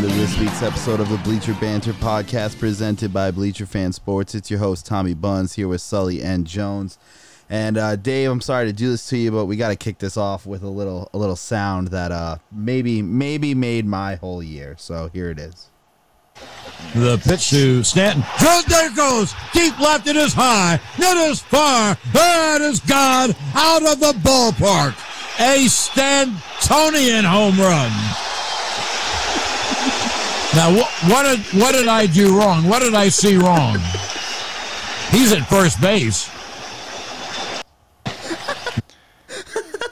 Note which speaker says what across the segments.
Speaker 1: Welcome to this week's episode of the Bleacher Banter podcast presented by Bleacher Fan Sports. It's your host, Tommy Buns, here with Sully and Jones. And uh, Dave, I'm sorry to do this to you, but we got to kick this off with a little a little sound that uh, maybe maybe made my whole year. So here it is.
Speaker 2: The pitch to Stanton. There it goes. Deep left. It is high. It is far. It is gone out of the ballpark. A Stantonian home run. Now, wh- what did what did I do wrong? What did I see wrong? He's at first base.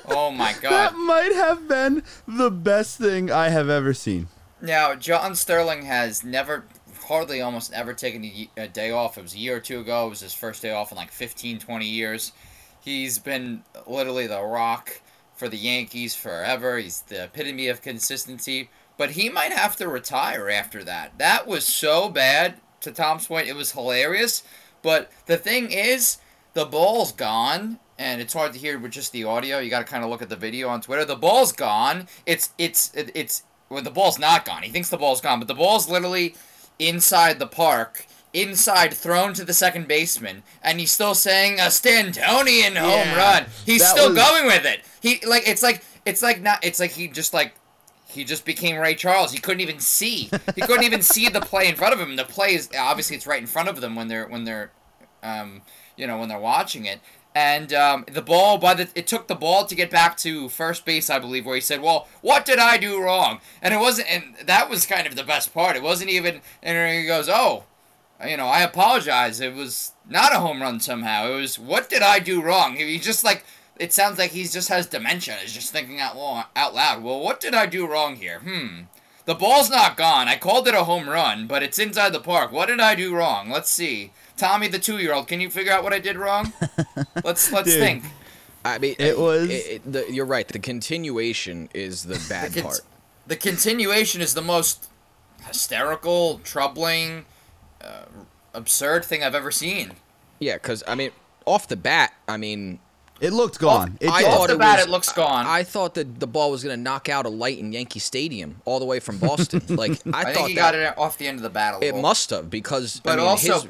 Speaker 3: Oh my god!
Speaker 1: That might have been the best thing I have ever seen.
Speaker 3: Now, John Sterling has never, hardly almost ever taken a, a day off. It was a year or two ago. It was his first day off in like 15, 20 years. He's been literally the rock for the Yankees forever. He's the epitome of consistency. But he might have to retire after that. That was so bad, to Tom's point. It was hilarious. But the thing is, the ball's gone and it's hard to hear with just the audio you got to kind of look at the video on twitter the ball's gone it's it's it's well the ball's not gone he thinks the ball's gone but the ball's literally inside the park inside thrown to the second baseman and he's still saying a stantonian home
Speaker 1: Yeah,
Speaker 3: run he's still
Speaker 1: was-
Speaker 3: going with it he like it's like it's like not it's like he just like he just became Ray Charles. He couldn't even see. He couldn't even see the play in front of him. The play is obviously it's right in front of them when they're when they're, um, you know, when they're watching it. And um, the ball by the it took the ball to get back to first base, I believe, where he said, "Well, what did I do wrong?" And it wasn't, and that was kind of the best part. It wasn't even, and he goes, "Oh, you know, I apologize. It was not a home run somehow. It was what did I do wrong?" He just like it sounds like he just has dementia. He's just thinking out loud. Out loud. Well, what did I do wrong here? Hmm. The ball's not gone. I called it a home run, but it's inside the park. What did I do wrong? Let's see. Tommy, the two-year-old, can you figure out what I did wrong? let's let's
Speaker 1: Dude.
Speaker 3: think.
Speaker 4: I mean,
Speaker 1: It was-
Speaker 4: it- the, you're right. The continuation is the bad
Speaker 3: The,
Speaker 4: part.
Speaker 3: the continuation is the most hysterical, troubling, uh, absurd thing I've ever seen.
Speaker 4: Yeah, because I mean, off the bat, I mean,
Speaker 1: It looked gone. It
Speaker 4: I
Speaker 1: did.
Speaker 3: Off
Speaker 4: thought
Speaker 3: the
Speaker 4: it
Speaker 3: bat,
Speaker 4: was,
Speaker 3: it looks gone.
Speaker 4: I, I thought that the ball was gonna knock out a light in Yankee Stadium all the way from Boston. like I,
Speaker 3: I,
Speaker 4: thought
Speaker 3: think he
Speaker 4: that
Speaker 3: got it off the end of the battle.
Speaker 4: it must have because
Speaker 3: But
Speaker 4: I mean,
Speaker 3: also-
Speaker 4: his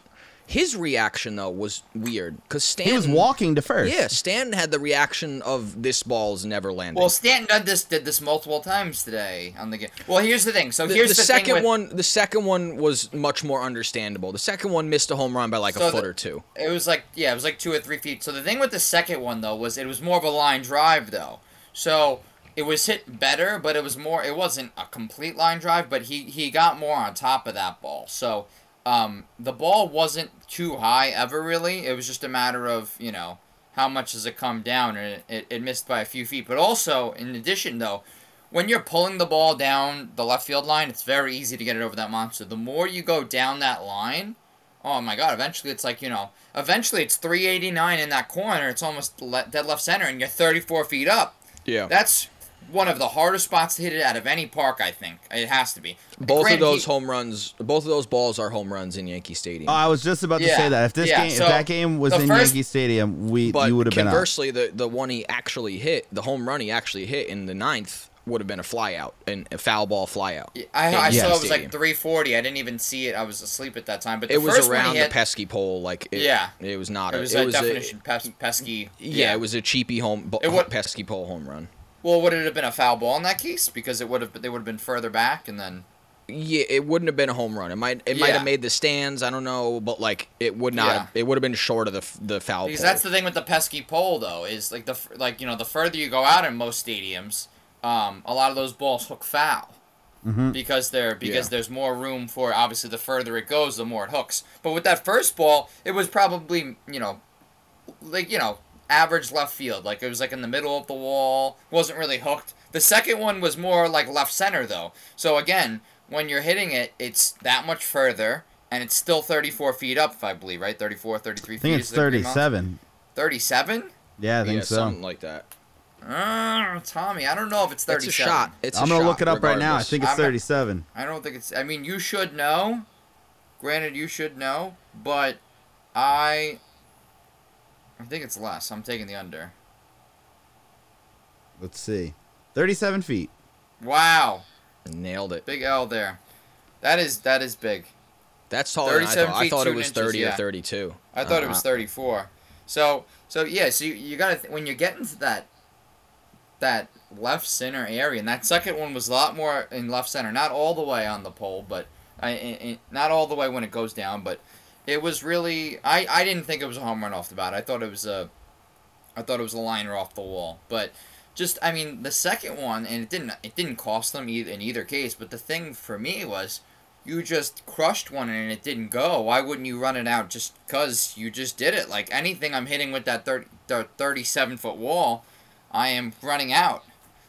Speaker 4: his reaction though was weird because
Speaker 1: he
Speaker 4: Stanton
Speaker 1: was walking to first.
Speaker 4: Yeah, Stanton had the reaction of this ball's never landing.
Speaker 3: Well, Stanton did this did this multiple times today on the game. Well, here's the thing. So
Speaker 4: the,
Speaker 3: here's
Speaker 4: the
Speaker 3: the,
Speaker 4: second
Speaker 3: thing with,
Speaker 4: one, the second one was much more understandable. The second one missed a home run by like
Speaker 3: So
Speaker 4: a foot
Speaker 3: the-
Speaker 4: or two.
Speaker 3: It was like yeah, it was like two or three feet. So the thing with the second one though was it was more of a line drive though. So it was hit better, but it was more. It wasn't a complete line drive, but he he got more on top of that ball. So um, the ball wasn't too high ever really. It was just a matter of you know how much does it come down, and it, it, missed by a few feet. But also in addition though. When you're pulling the ball down the left field line, it's very easy to get it over that monster. The more you go down that line, Oh my god, eventually it's like, you know, eventually it's 389 in that corner. It's almost le- dead left center and you're 34 feet up.
Speaker 4: Yeah.
Speaker 3: That's one of the hardest spots to hit it out of any park, I think. It has to be.
Speaker 4: Both of those
Speaker 3: he-
Speaker 4: home runs, both of those balls are home runs in Yankee Stadium.
Speaker 1: Oh, I was just about to
Speaker 3: Yeah,
Speaker 1: say that if this
Speaker 3: yeah,
Speaker 1: game,
Speaker 3: so
Speaker 1: if that game was in
Speaker 3: first-
Speaker 1: Yankee Stadium, we you would have been
Speaker 4: conversely, the the one he actually hit, the home run he actually hit in the ninth, would have been a flyout, and a foul ball flyout.
Speaker 3: I, I saw it was
Speaker 4: Stadium.
Speaker 3: like 340. I didn't even see it. I was asleep at that time. But the
Speaker 4: It was
Speaker 3: first one
Speaker 4: around
Speaker 3: he
Speaker 4: the
Speaker 3: hit,
Speaker 4: pesky pole, like it,
Speaker 3: Yeah.
Speaker 4: It was not.
Speaker 3: it
Speaker 4: a,
Speaker 3: was
Speaker 4: it
Speaker 3: a
Speaker 4: was
Speaker 3: definition pes- pesky.
Speaker 4: yeah, it was a cheapy home,
Speaker 3: It would-
Speaker 4: pesky pole home run.
Speaker 3: Well, would it have been a foul ball in that case? Because it would have they would have been further back and then
Speaker 4: Yeah, it wouldn't have been a home run. It might it might have made the stands. I don't know, but like it would not.
Speaker 3: Yeah.
Speaker 4: It would have been short of the the foul
Speaker 3: Because
Speaker 4: pole.
Speaker 3: that's the thing with the pesky pole, though, is like the like you know the further you go out in most stadiums, um, a lot of those balls hook foul. Mm-hmm. Because they're because
Speaker 4: Yeah.
Speaker 3: there's more room for obviously the further it goes, the more it hooks. But with that first ball, it was probably you know, like you know, average left field. Like it was like in the middle of the wall, wasn't really hooked. The second one was more like left center though. So again, when you're hitting it, it's that much further, and it's still 34 feet up, if I believe, right? 34, 33
Speaker 1: I
Speaker 3: feet.
Speaker 1: think it's
Speaker 3: is the green mountain?
Speaker 1: 37.
Speaker 3: 37?
Speaker 1: Yeah, I think
Speaker 4: yeah,
Speaker 1: so.
Speaker 4: something like that.
Speaker 3: Uh, Tommy, I don't know if it's 37.
Speaker 4: It's a shot. It's a
Speaker 1: I'm gonna look it up right now. I think it's
Speaker 3: I'm not-
Speaker 1: 37.
Speaker 3: I don't think it's. I mean, you should know. Granted, you should know, but I. I think it's less. I'm taking the under.
Speaker 1: Let's see. 37 feet.
Speaker 3: Wow.
Speaker 4: Nailed it.
Speaker 3: Big L there. That is that is big.
Speaker 4: That's taller than I
Speaker 3: 37
Speaker 4: thought. I thought it was
Speaker 3: inches,
Speaker 4: 30
Speaker 3: yeah.
Speaker 4: or 32.
Speaker 3: I thought it
Speaker 4: Uh,
Speaker 3: was 34. So so yeah, so you, you gotta th- when you're getting to that that left center area, and that second one was a lot more in left center, not all the way on the pole, but I, I, I- not all the way when it goes down, but it was really I, I didn't think it was a home run off the bat. I thought it was a I thought it was a liner off the wall, but just I mean the second one, and it didn't it didn't cost them either in either case. But the thing for me was you just crushed one and it didn't go. Why wouldn't you run it out just because you just did it? Like anything I'm hitting with that 30, the 37 foot wall, I am running out.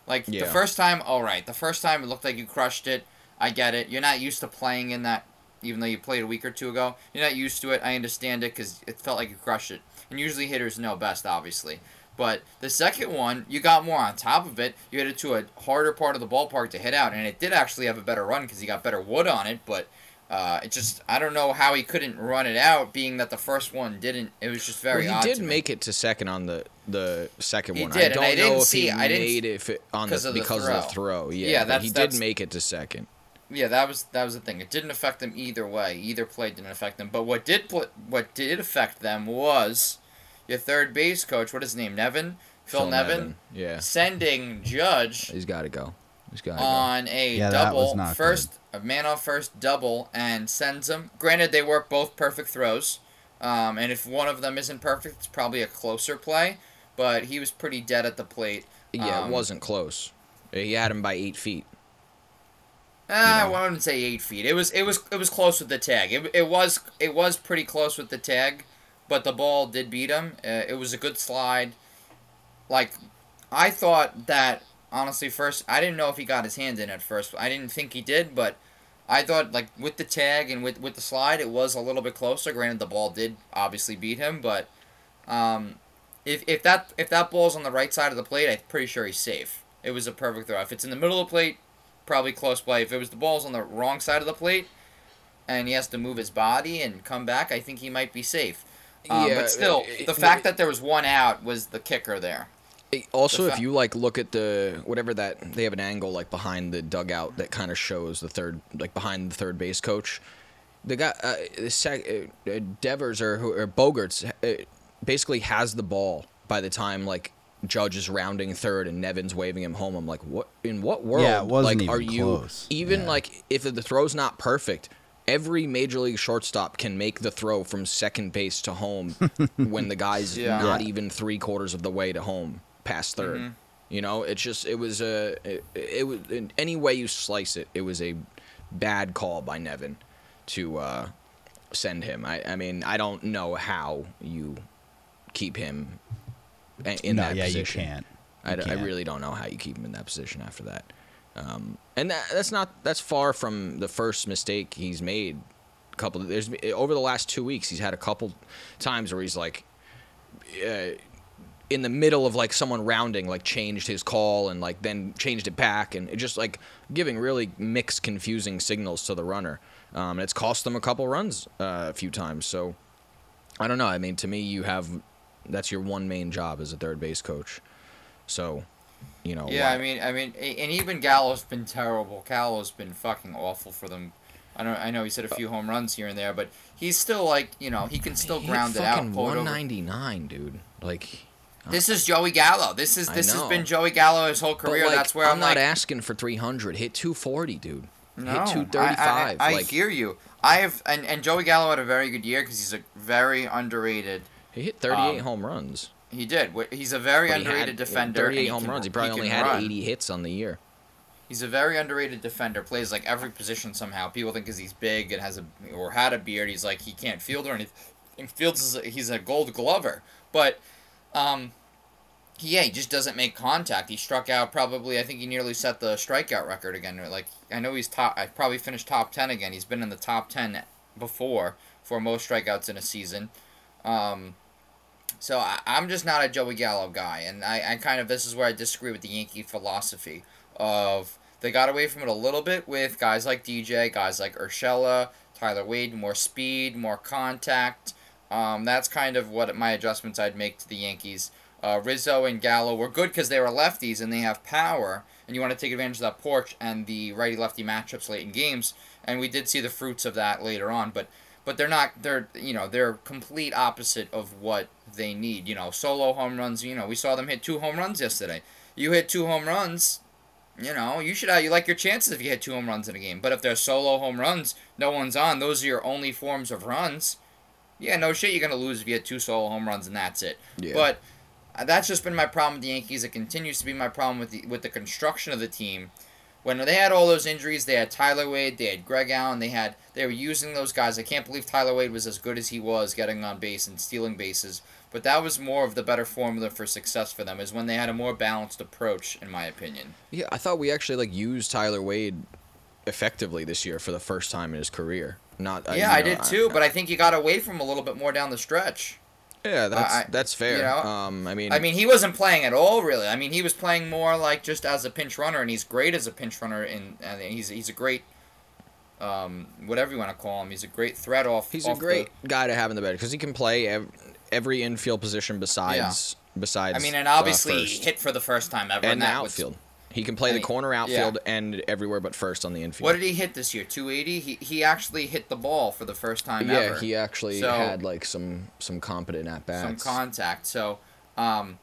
Speaker 3: Like the first time, all right. The first time it looked like you crushed it. I get it. You're not used to playing in that, even though you played a week or two ago. You're not used to it. I understand it because it felt like you crushed it. And usually hitters know best, obviously. But the second one, you got more on top of it. You hit it to a harder part of the ballpark to hit out, and it did actually have a better run because he got better wood on it. But uh, it just, I don't know how he couldn't run it out, being that the first one didn't. It was just very
Speaker 4: well,
Speaker 3: odd
Speaker 4: he did make it to second on the the second
Speaker 3: He
Speaker 4: one.
Speaker 3: did,
Speaker 4: I don't
Speaker 3: I
Speaker 4: know
Speaker 3: didn't
Speaker 4: if
Speaker 3: see-
Speaker 4: he
Speaker 3: I didn't-
Speaker 4: made it if it on the
Speaker 3: because of the
Speaker 4: of the throw. Yeah,
Speaker 3: Yeah,
Speaker 4: he did make it to second.
Speaker 3: Yeah, that was that was the thing. It didn't affect them either way. Either play didn't affect them. But what did pl- what did affect them was your third base coach. What is his name? Nevin. Phil, Nevin,
Speaker 4: Yeah,
Speaker 3: sending Judge
Speaker 4: he's got to go. He's got to
Speaker 3: on a
Speaker 1: Yeah, that was
Speaker 3: double
Speaker 1: not
Speaker 3: first a man on first double and sends him. Granted, they were both perfect throws, um, and if one of them isn't perfect, it's probably a closer play. But he was pretty dead at the plate.
Speaker 4: Yeah,
Speaker 3: Um,
Speaker 4: it wasn't close. He had him by eight feet.
Speaker 3: Ah,
Speaker 4: you know.
Speaker 3: I wouldn't say eight feet. It was it was it was close with the tag. It, it was it was pretty close with the tag, but the ball did beat him. Uh, it was a good slide. Like, I thought that honestly first I didn't know if he got his hand in at first. I didn't think he did, but I thought like with the tag and with with the slide it was a little bit closer. Granted, the ball did obviously beat him, but um, if if that if that ball's on the right side of the plate, I'm pretty sure he's safe. It was a perfect throw. If it's in the middle of the plate, probably close play. If it was the ball's on the wrong side of the plate, and he has to move his body and come back, I think he might be safe. Um,
Speaker 4: Yeah,
Speaker 3: but still,
Speaker 4: it-
Speaker 3: the
Speaker 4: it-
Speaker 3: fact that there was one out was the kicker there.
Speaker 4: Also,
Speaker 3: The
Speaker 4: if you like look at the whatever that they have an angle like behind the dugout that kind of shows the third like behind the third base coach, the guy uh, the sec, uh, uh, Devers or who- or Bogaerts uh, basically has the ball by the time like Judge is rounding third and Nevin's waving him home. I'm like, what in what world?
Speaker 1: Yeah, it wasn't
Speaker 4: like, are
Speaker 1: even
Speaker 4: you
Speaker 1: close.
Speaker 4: even
Speaker 1: Yeah.
Speaker 4: like if the throw's not perfect? Every major league shortstop can make the throw from second base to home when the guy's
Speaker 3: Yeah.
Speaker 4: not
Speaker 1: Yeah.
Speaker 4: even three quarters of the way to home past 3rd You know, it's just it was a it, it was in any way you slice it, it was a bad call by Nevin to uh, send him. I I mean I don't know how you keep him a- in
Speaker 1: no,
Speaker 4: that
Speaker 1: yeah,
Speaker 4: position.
Speaker 1: you can't.
Speaker 4: I,
Speaker 1: You
Speaker 4: d- I
Speaker 1: can't.
Speaker 4: really don't know how you keep him in that position after that. Um, and that, that's not that's far from the first mistake he's made. A couple there's over the last two weeks he's had a couple times where he's like uh, in the middle of like someone rounding like changed his call and like then changed it back and it just like giving really mixed confusing signals to the runner. Um, and it's cost them a couple runs uh, a few times. So I don't know. I mean, to me, you have that's your one main job as a third base coach. So, you know.
Speaker 3: Yeah,
Speaker 4: why-
Speaker 3: I mean, I mean, and even Gallo's been terrible. Gallo's been fucking awful for them. I don't. I know he's hit a few home runs here and there, but he's still like, you know, he can still
Speaker 4: He
Speaker 3: ground it out. it over.
Speaker 4: 199, dude. Like, uh,
Speaker 3: This is Joey Gallo. This is this has been Joey Gallo his whole career.
Speaker 4: like,
Speaker 3: That's where
Speaker 4: I'm,
Speaker 3: I'm,
Speaker 4: not
Speaker 3: like,
Speaker 4: asking for 300. Hit 240, dude.
Speaker 3: no,
Speaker 4: hit
Speaker 3: I-
Speaker 4: 235.
Speaker 3: I, I,
Speaker 4: like,
Speaker 3: hear you. I have, and, and Joey Gallo had a very good year because he's a very underrated.
Speaker 4: He hit 38
Speaker 3: um,
Speaker 4: home runs.
Speaker 3: He did. He's a very
Speaker 4: But he
Speaker 3: underrated
Speaker 4: had
Speaker 3: defender.
Speaker 4: 38
Speaker 3: he
Speaker 4: home
Speaker 3: can-
Speaker 4: runs. He probably
Speaker 3: can
Speaker 4: only had
Speaker 3: run.
Speaker 4: 80 hits on the year.
Speaker 3: He's a very underrated defender. Plays like every position somehow. People think because he's big and has a or had a beard, he's like he can't field or anything. Fields is a, he's a Gold Glover, but um, he, yeah, he just doesn't make contact. He struck out probably. I think he nearly set the strikeout record again. Like I know he's top. I probably finished top ten again. He's been in the top ten before for most strikeouts in a season. Um, so I, I'm just not a Joey Gallo guy, and I, I kind of this is where I disagree with the Yankee philosophy of they got away from it a little bit with guys like DJ, guys like Urshela, Tyler Wade, more speed, more contact. Um, that's kind of what my adjustments I'd make to the Yankees. uh, Rizzo and Gallo were good because they were lefties and they have power, and you want to take advantage of that porch and the righty lefty matchups late in games. And we did see the fruits of that later on, but but they're not they're you know they're complete opposite of what they need. You know, solo home runs. You know, we saw them hit two home runs yesterday. You hit two home runs, you know, you should have, you like your chances if you hit two home runs in a game. But if they're solo home runs, no one's on. Those are your only forms of runs. Yeah, no shit, you're gonna lose if you hit two solo home runs and that's it.
Speaker 4: Yeah.
Speaker 3: But uh, that's just been my problem with the Yankees. It continues to be my problem with the with the construction of the team. When they had all those injuries, they had Tyler Wade, they had Greg Allen, they had they were using those guys. I can't believe Tyler Wade was as good as he was, getting on base and stealing bases. But that was more of the better formula for success for them, is when they had a more balanced approach, in my opinion.
Speaker 4: Yeah, I thought we actually like used Tyler Wade effectively this year for the first time in his career. Not uh,
Speaker 3: Yeah,
Speaker 4: you
Speaker 3: I did too, but I think he got away from him a little bit more down the stretch.
Speaker 4: Yeah, that's
Speaker 3: I-
Speaker 4: that's fair.
Speaker 3: you know,
Speaker 4: um, I mean,
Speaker 3: I mean, he wasn't playing at all, really. I mean, he was playing more like just as a pinch runner, and he's great as a pinch runner, and, and he's he's a great, um, whatever you want to call him. He's a great threat off.
Speaker 4: he's
Speaker 3: off
Speaker 4: a great guy to have in the bed because he can play ev- every infield position besides besides.
Speaker 3: I mean, and
Speaker 4: uh,
Speaker 3: obviously he hit for the first time ever,
Speaker 4: and the
Speaker 3: that was-
Speaker 4: outfield. He can play the
Speaker 3: I mean,
Speaker 4: corner
Speaker 3: yeah.
Speaker 4: outfield and everywhere but first on the infield.
Speaker 3: What did he hit this year? 280. He he actually hit the ball for the first time
Speaker 4: yeah,
Speaker 3: ever.
Speaker 4: Yeah, he actually
Speaker 3: So-
Speaker 4: had like some some competent at bats.
Speaker 3: some contact. So, um,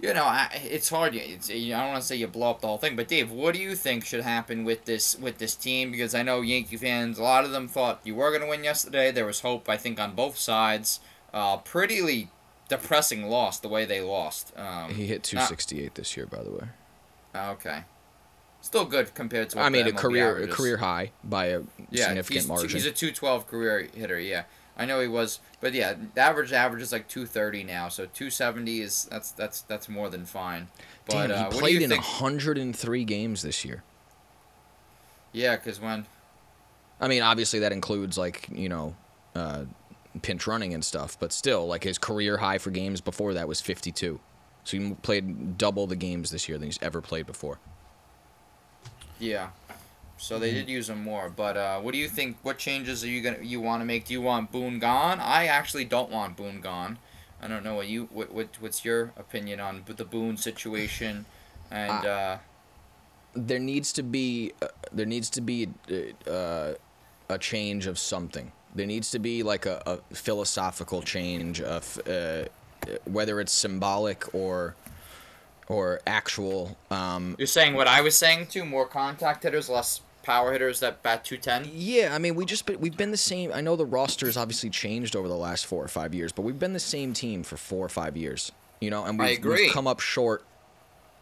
Speaker 3: you know, I, it's hard. It's, I don't want to say you blow up the whole thing, but Dave, what do you think should happen with this with this team? Because I know Yankee fans, a lot of them thought you were going to win yesterday. There was hope, I think, on both sides. Uh, pretty depressing loss the way they lost. Um,
Speaker 4: he hit
Speaker 3: not-
Speaker 4: 268 this year, by the way.
Speaker 3: Okay, still good compared to. What
Speaker 4: I mean, a career a career high by a
Speaker 3: Yeah,
Speaker 4: significant
Speaker 3: he's,
Speaker 4: margin.
Speaker 3: he's a 212 career hitter, yeah. I know he was, but yeah, the average average is like 230 now, so 270 is that's that's that's more than fine. But
Speaker 4: Damn,
Speaker 3: uh,
Speaker 4: he
Speaker 3: do
Speaker 4: played in
Speaker 3: think?
Speaker 4: 103 games this year.
Speaker 3: Yeah, because when
Speaker 4: I mean, obviously that includes like you know, uh, pinch running and stuff, but still, like his career high for games before that was 52. So he played double the games this year than he's ever played before.
Speaker 3: yeah, so they did use him more. But uh, what do you think? What changes are you gonna you want to make? Do you want Boone gone? I actually don't want Boone gone. I don't know what you what, what what's your opinion on the Boone situation, and uh,
Speaker 4: There needs to be uh, there needs to be uh, a change of something. There needs to be like a, a philosophical change of uh, whether it's symbolic or or actual. Um,
Speaker 3: you're saying what I was saying too: more contact hitters, less power hitters that bat 210.
Speaker 4: Yeah, I mean, we just we've been the same. I know the roster's obviously changed over the last four or five years, but we've been the same team for four or five years. You know, and we've,
Speaker 3: I agree.
Speaker 4: we've come up short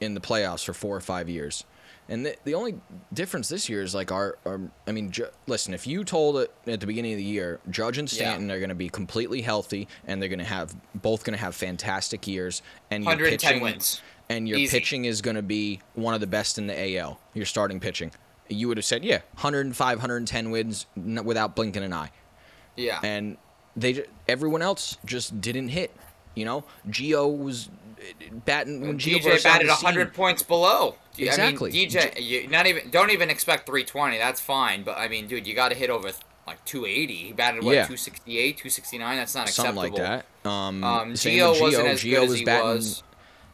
Speaker 4: in the playoffs for four or five years. And the, the only difference this year is like our, our I mean, Ju- listen, if you told it at the beginning of the year, Judge and
Speaker 3: Yeah.
Speaker 4: Stanton are going to be completely healthy and they're going to have both going to have fantastic years, and your
Speaker 3: 110
Speaker 4: pitching
Speaker 3: wins.
Speaker 4: and your
Speaker 3: Easy.
Speaker 4: pitching is going to be one of the best in the AL. Your starting pitching, you would have said, yeah, 105, 110 wins n- without blinking an eye.
Speaker 3: Yeah.
Speaker 4: And they everyone else just didn't hit. You know, Gio was batting when Gio
Speaker 3: DJ batted 100 points below.
Speaker 4: Exactly.
Speaker 3: I mean, DJ, you not even don't even expect 320. That's fine, but I mean, dude, you got to hit over like 280. He batted what
Speaker 4: Yeah.
Speaker 3: 268, 269. That's not
Speaker 4: something
Speaker 3: acceptable.
Speaker 4: like that. Um,
Speaker 3: Um,
Speaker 4: same
Speaker 3: Gio wasn't as
Speaker 4: Gio
Speaker 3: good as he
Speaker 4: batting
Speaker 3: was.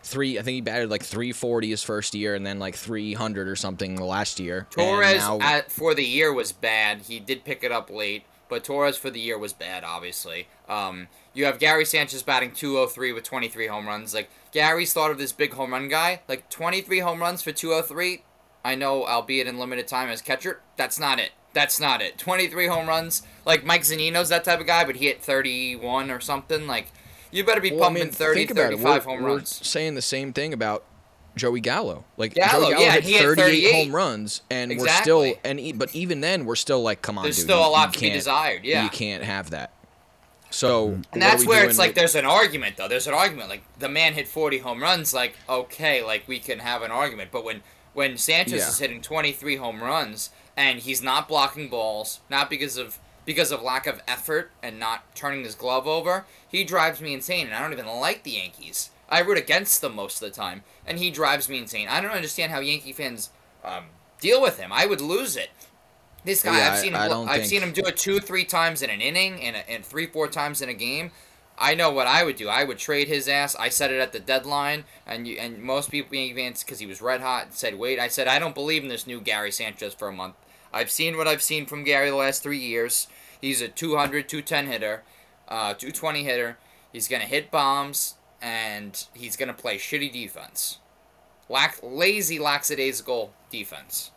Speaker 4: three. I think he batted like 340 his first year, and then like 300 or something the last year.
Speaker 3: Torres
Speaker 4: now-
Speaker 3: at, for the year was bad. He did pick it up late, but Torres for the year was bad. Obviously, um, you have Gary Sanchez batting 203 with 23 home runs. Like Gary's thought of this big home run guy. Like 23 home runs for 203. I know, albeit in limited time as catcher. That's not it. That's not it. 23 home runs. Like Mike Zunino's that type of guy, but he hit 31 or something. Like you better be
Speaker 4: Well, I
Speaker 3: pumping
Speaker 4: mean,
Speaker 3: 30,
Speaker 4: think about it.
Speaker 3: 35
Speaker 4: We're,
Speaker 3: home
Speaker 4: we're
Speaker 3: runs.
Speaker 4: saying the same thing about Joey Gallo. Like
Speaker 3: Gallo,
Speaker 4: Joey Gallo
Speaker 3: yeah,
Speaker 4: hit
Speaker 3: he hit
Speaker 4: 38
Speaker 3: 38.
Speaker 4: home runs, and we're still and e- but even then we're still like, come on,
Speaker 3: There's
Speaker 4: dude,
Speaker 3: still
Speaker 4: you-
Speaker 3: a lot to be
Speaker 4: can't-
Speaker 3: desired. Yeah.
Speaker 4: you can't have that. So
Speaker 3: mm-hmm.
Speaker 4: And
Speaker 3: that's where it's like
Speaker 4: with-
Speaker 3: there's an argument though. There's an argument. Like the man hit 40 home runs. Like okay, like we can have an argument. But when when Sanchez
Speaker 4: Yeah.
Speaker 3: is hitting 23 home runs and he's not blocking balls, not because of because of lack of effort and not turning his glove over, he drives me insane. And I don't even like the Yankees. I root against them most of the time, and he drives me insane. I don't understand how Yankee fans um, deal with him. I would lose it. This guy,
Speaker 4: Yeah,
Speaker 3: I've seen him.
Speaker 4: I- I don't
Speaker 3: I've
Speaker 4: think-
Speaker 3: seen him do it two, three times in an inning, and, and three, four times in a game. I know what I would do. I would trade his ass. I said it at the deadline, and you, and most people Yankee fans because he was red hot said, "Wait." I said, "I don't believe in this new Gary Sanchez for a month. I've seen what I've seen from Gary the last three years. He's a 200, 210 hitter, uh, 220 hitter. He's gonna hit bombs, and he's gonna play shitty defense, lack lazy, lackadaisical defense."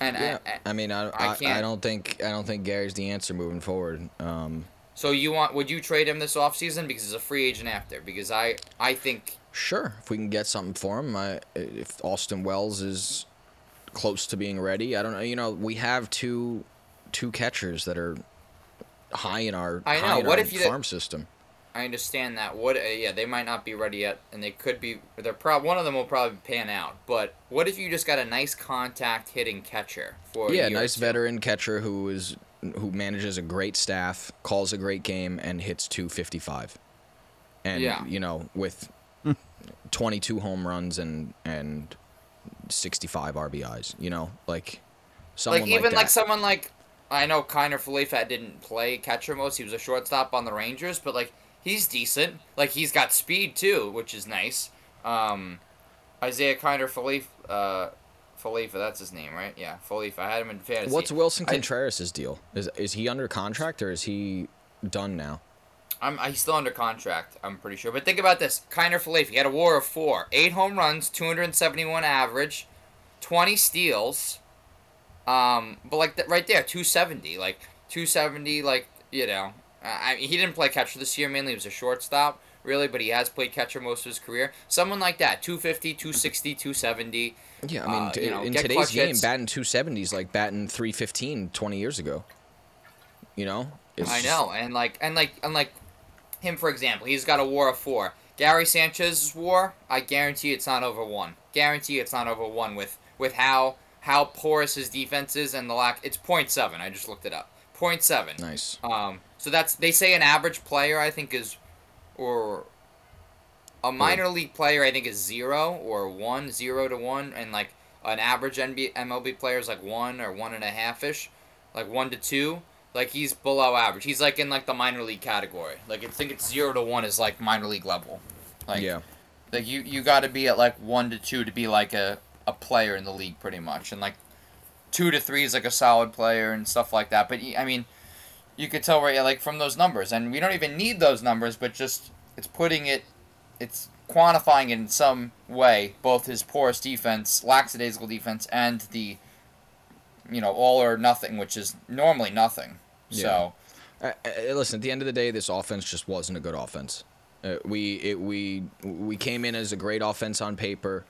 Speaker 3: And
Speaker 4: Yeah,
Speaker 3: I,
Speaker 4: I mean, I,
Speaker 3: I
Speaker 4: I, I,
Speaker 3: can't-
Speaker 4: don't think I don't think Gary's the answer moving forward. Um,
Speaker 3: so you want? Would you trade him this offseason because he's a free agent after? Because I, I think
Speaker 4: sure, if we can get something for him, I, if Austin Wells is close to being ready, I don't know. You know, we have two two catchers that are high in our
Speaker 3: I know, what if you-
Speaker 4: farm system.
Speaker 3: I understand that. What? Uh, yeah, they might not be ready yet, and they could be. They're prob. One of them will probably pan out. But what if you just got a nice contact hitting catcher for? a
Speaker 4: Yeah,
Speaker 3: year
Speaker 4: nice
Speaker 3: two?
Speaker 4: veteran catcher who is who manages a great staff, calls a great game, and hits 255. And
Speaker 3: Yeah.
Speaker 4: you know, with 22 home runs and and 65 RBIs. You know, like someone
Speaker 3: Like even
Speaker 4: that.
Speaker 3: like someone like I know Kiner Falefa didn't play catcher most. He was a shortstop on the Rangers, but like he's decent. Like he's got speed too, which is nice. Um, Isiah Falefa. Uh, Falefa, that's his name, right? Yeah, Falefa. I had him in fantasy.
Speaker 4: What's
Speaker 3: Willson
Speaker 4: Contreras' deal? Is is he under contract or is he done now?
Speaker 3: I'm he's still under contract. I'm pretty sure. But think about this: Kiner Falefa he had a WAR of four, eight home runs, 271 average, 20 steals. Um, but like that right there, 270, like 270, like you know, I I mean, he didn't play catcher this year. Mainly, he was a shortstop, really. But he has played catcher most of his career. Someone like that, 250, 260, 270.
Speaker 4: Yeah, I mean,
Speaker 3: Uh, you know,
Speaker 4: in today's game,
Speaker 3: hits.
Speaker 4: batting 270 is like batting 315 20 years ago. You know? It's
Speaker 3: I know, and like and like and like him for example, he's got a WAR of four. Gary Sanchez's WAR, I guarantee it's not over one. Guarantee it's not over one with with how how porous his defense is and the lack. It's 0.7. I just looked it up. 0.7.
Speaker 4: Nice.
Speaker 3: Um, so that's they say an average player I think is, or a hmm. minor league player I think is zero or one, zero to one, and like an average NBA MLB player is like one or one and a half ish, like one to two. Like he's below average. He's like in like the minor league category. Like I think it's zero to one is like minor league level. Like
Speaker 4: yeah.
Speaker 3: like you you got to be at like one to two to be like a a player in the league pretty much, and like two to three is like a solid player and stuff like that. But I mean, you could tell right like from those numbers, and we don't even need those numbers, but just it's putting it, it's quantifying it in some way, both his porous defense, lackadaisical defense, and the, you know, all or nothing, which is normally nothing. So
Speaker 4: Uh, uh, listen, at the end of the day, this offense just wasn't a good offense. Uh, we it, we we came in as a great offense on paper,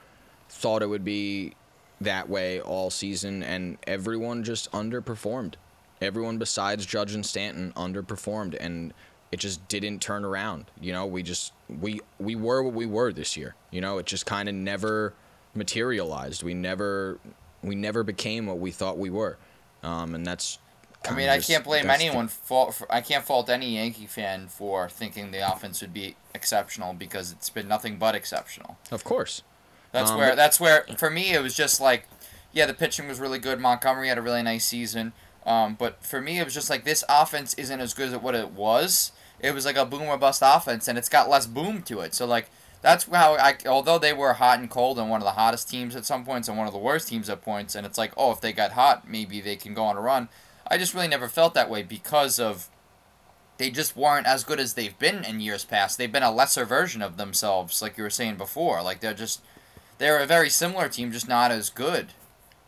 Speaker 4: thought it would be that way all season, and everyone just underperformed. Everyone besides Judge and Stanton underperformed, and it just didn't turn around. You know, we just we we were what we were this year. You know, it just kind of never materialized. We never we never became what we thought we were, um, and that's.
Speaker 3: I mean, I can't blame
Speaker 4: the-
Speaker 3: anyone. Fault for, I can't fault any Yankee fan for thinking the offense would be exceptional because it's been nothing but exceptional.
Speaker 4: Of course.
Speaker 3: That's
Speaker 4: Um,
Speaker 3: where
Speaker 4: but-
Speaker 3: that's where for me it was just like, yeah, the pitching was really good. Montgomery had a really nice season. Um, but for me, it was just like this offense isn't as good as what it was. It was like a boom or bust offense, and it's got less boom to it. So like that's how I. Although they were hot and cold and one of the hottest teams at some points and one of the worst teams at points, and it's like, oh, if they got hot, maybe they can go on a run. I just really never felt that way because of they just weren't as good as they've been in years past. They've been a lesser version of themselves, like you were saying before. Like they're just they're a very similar team, just not as good.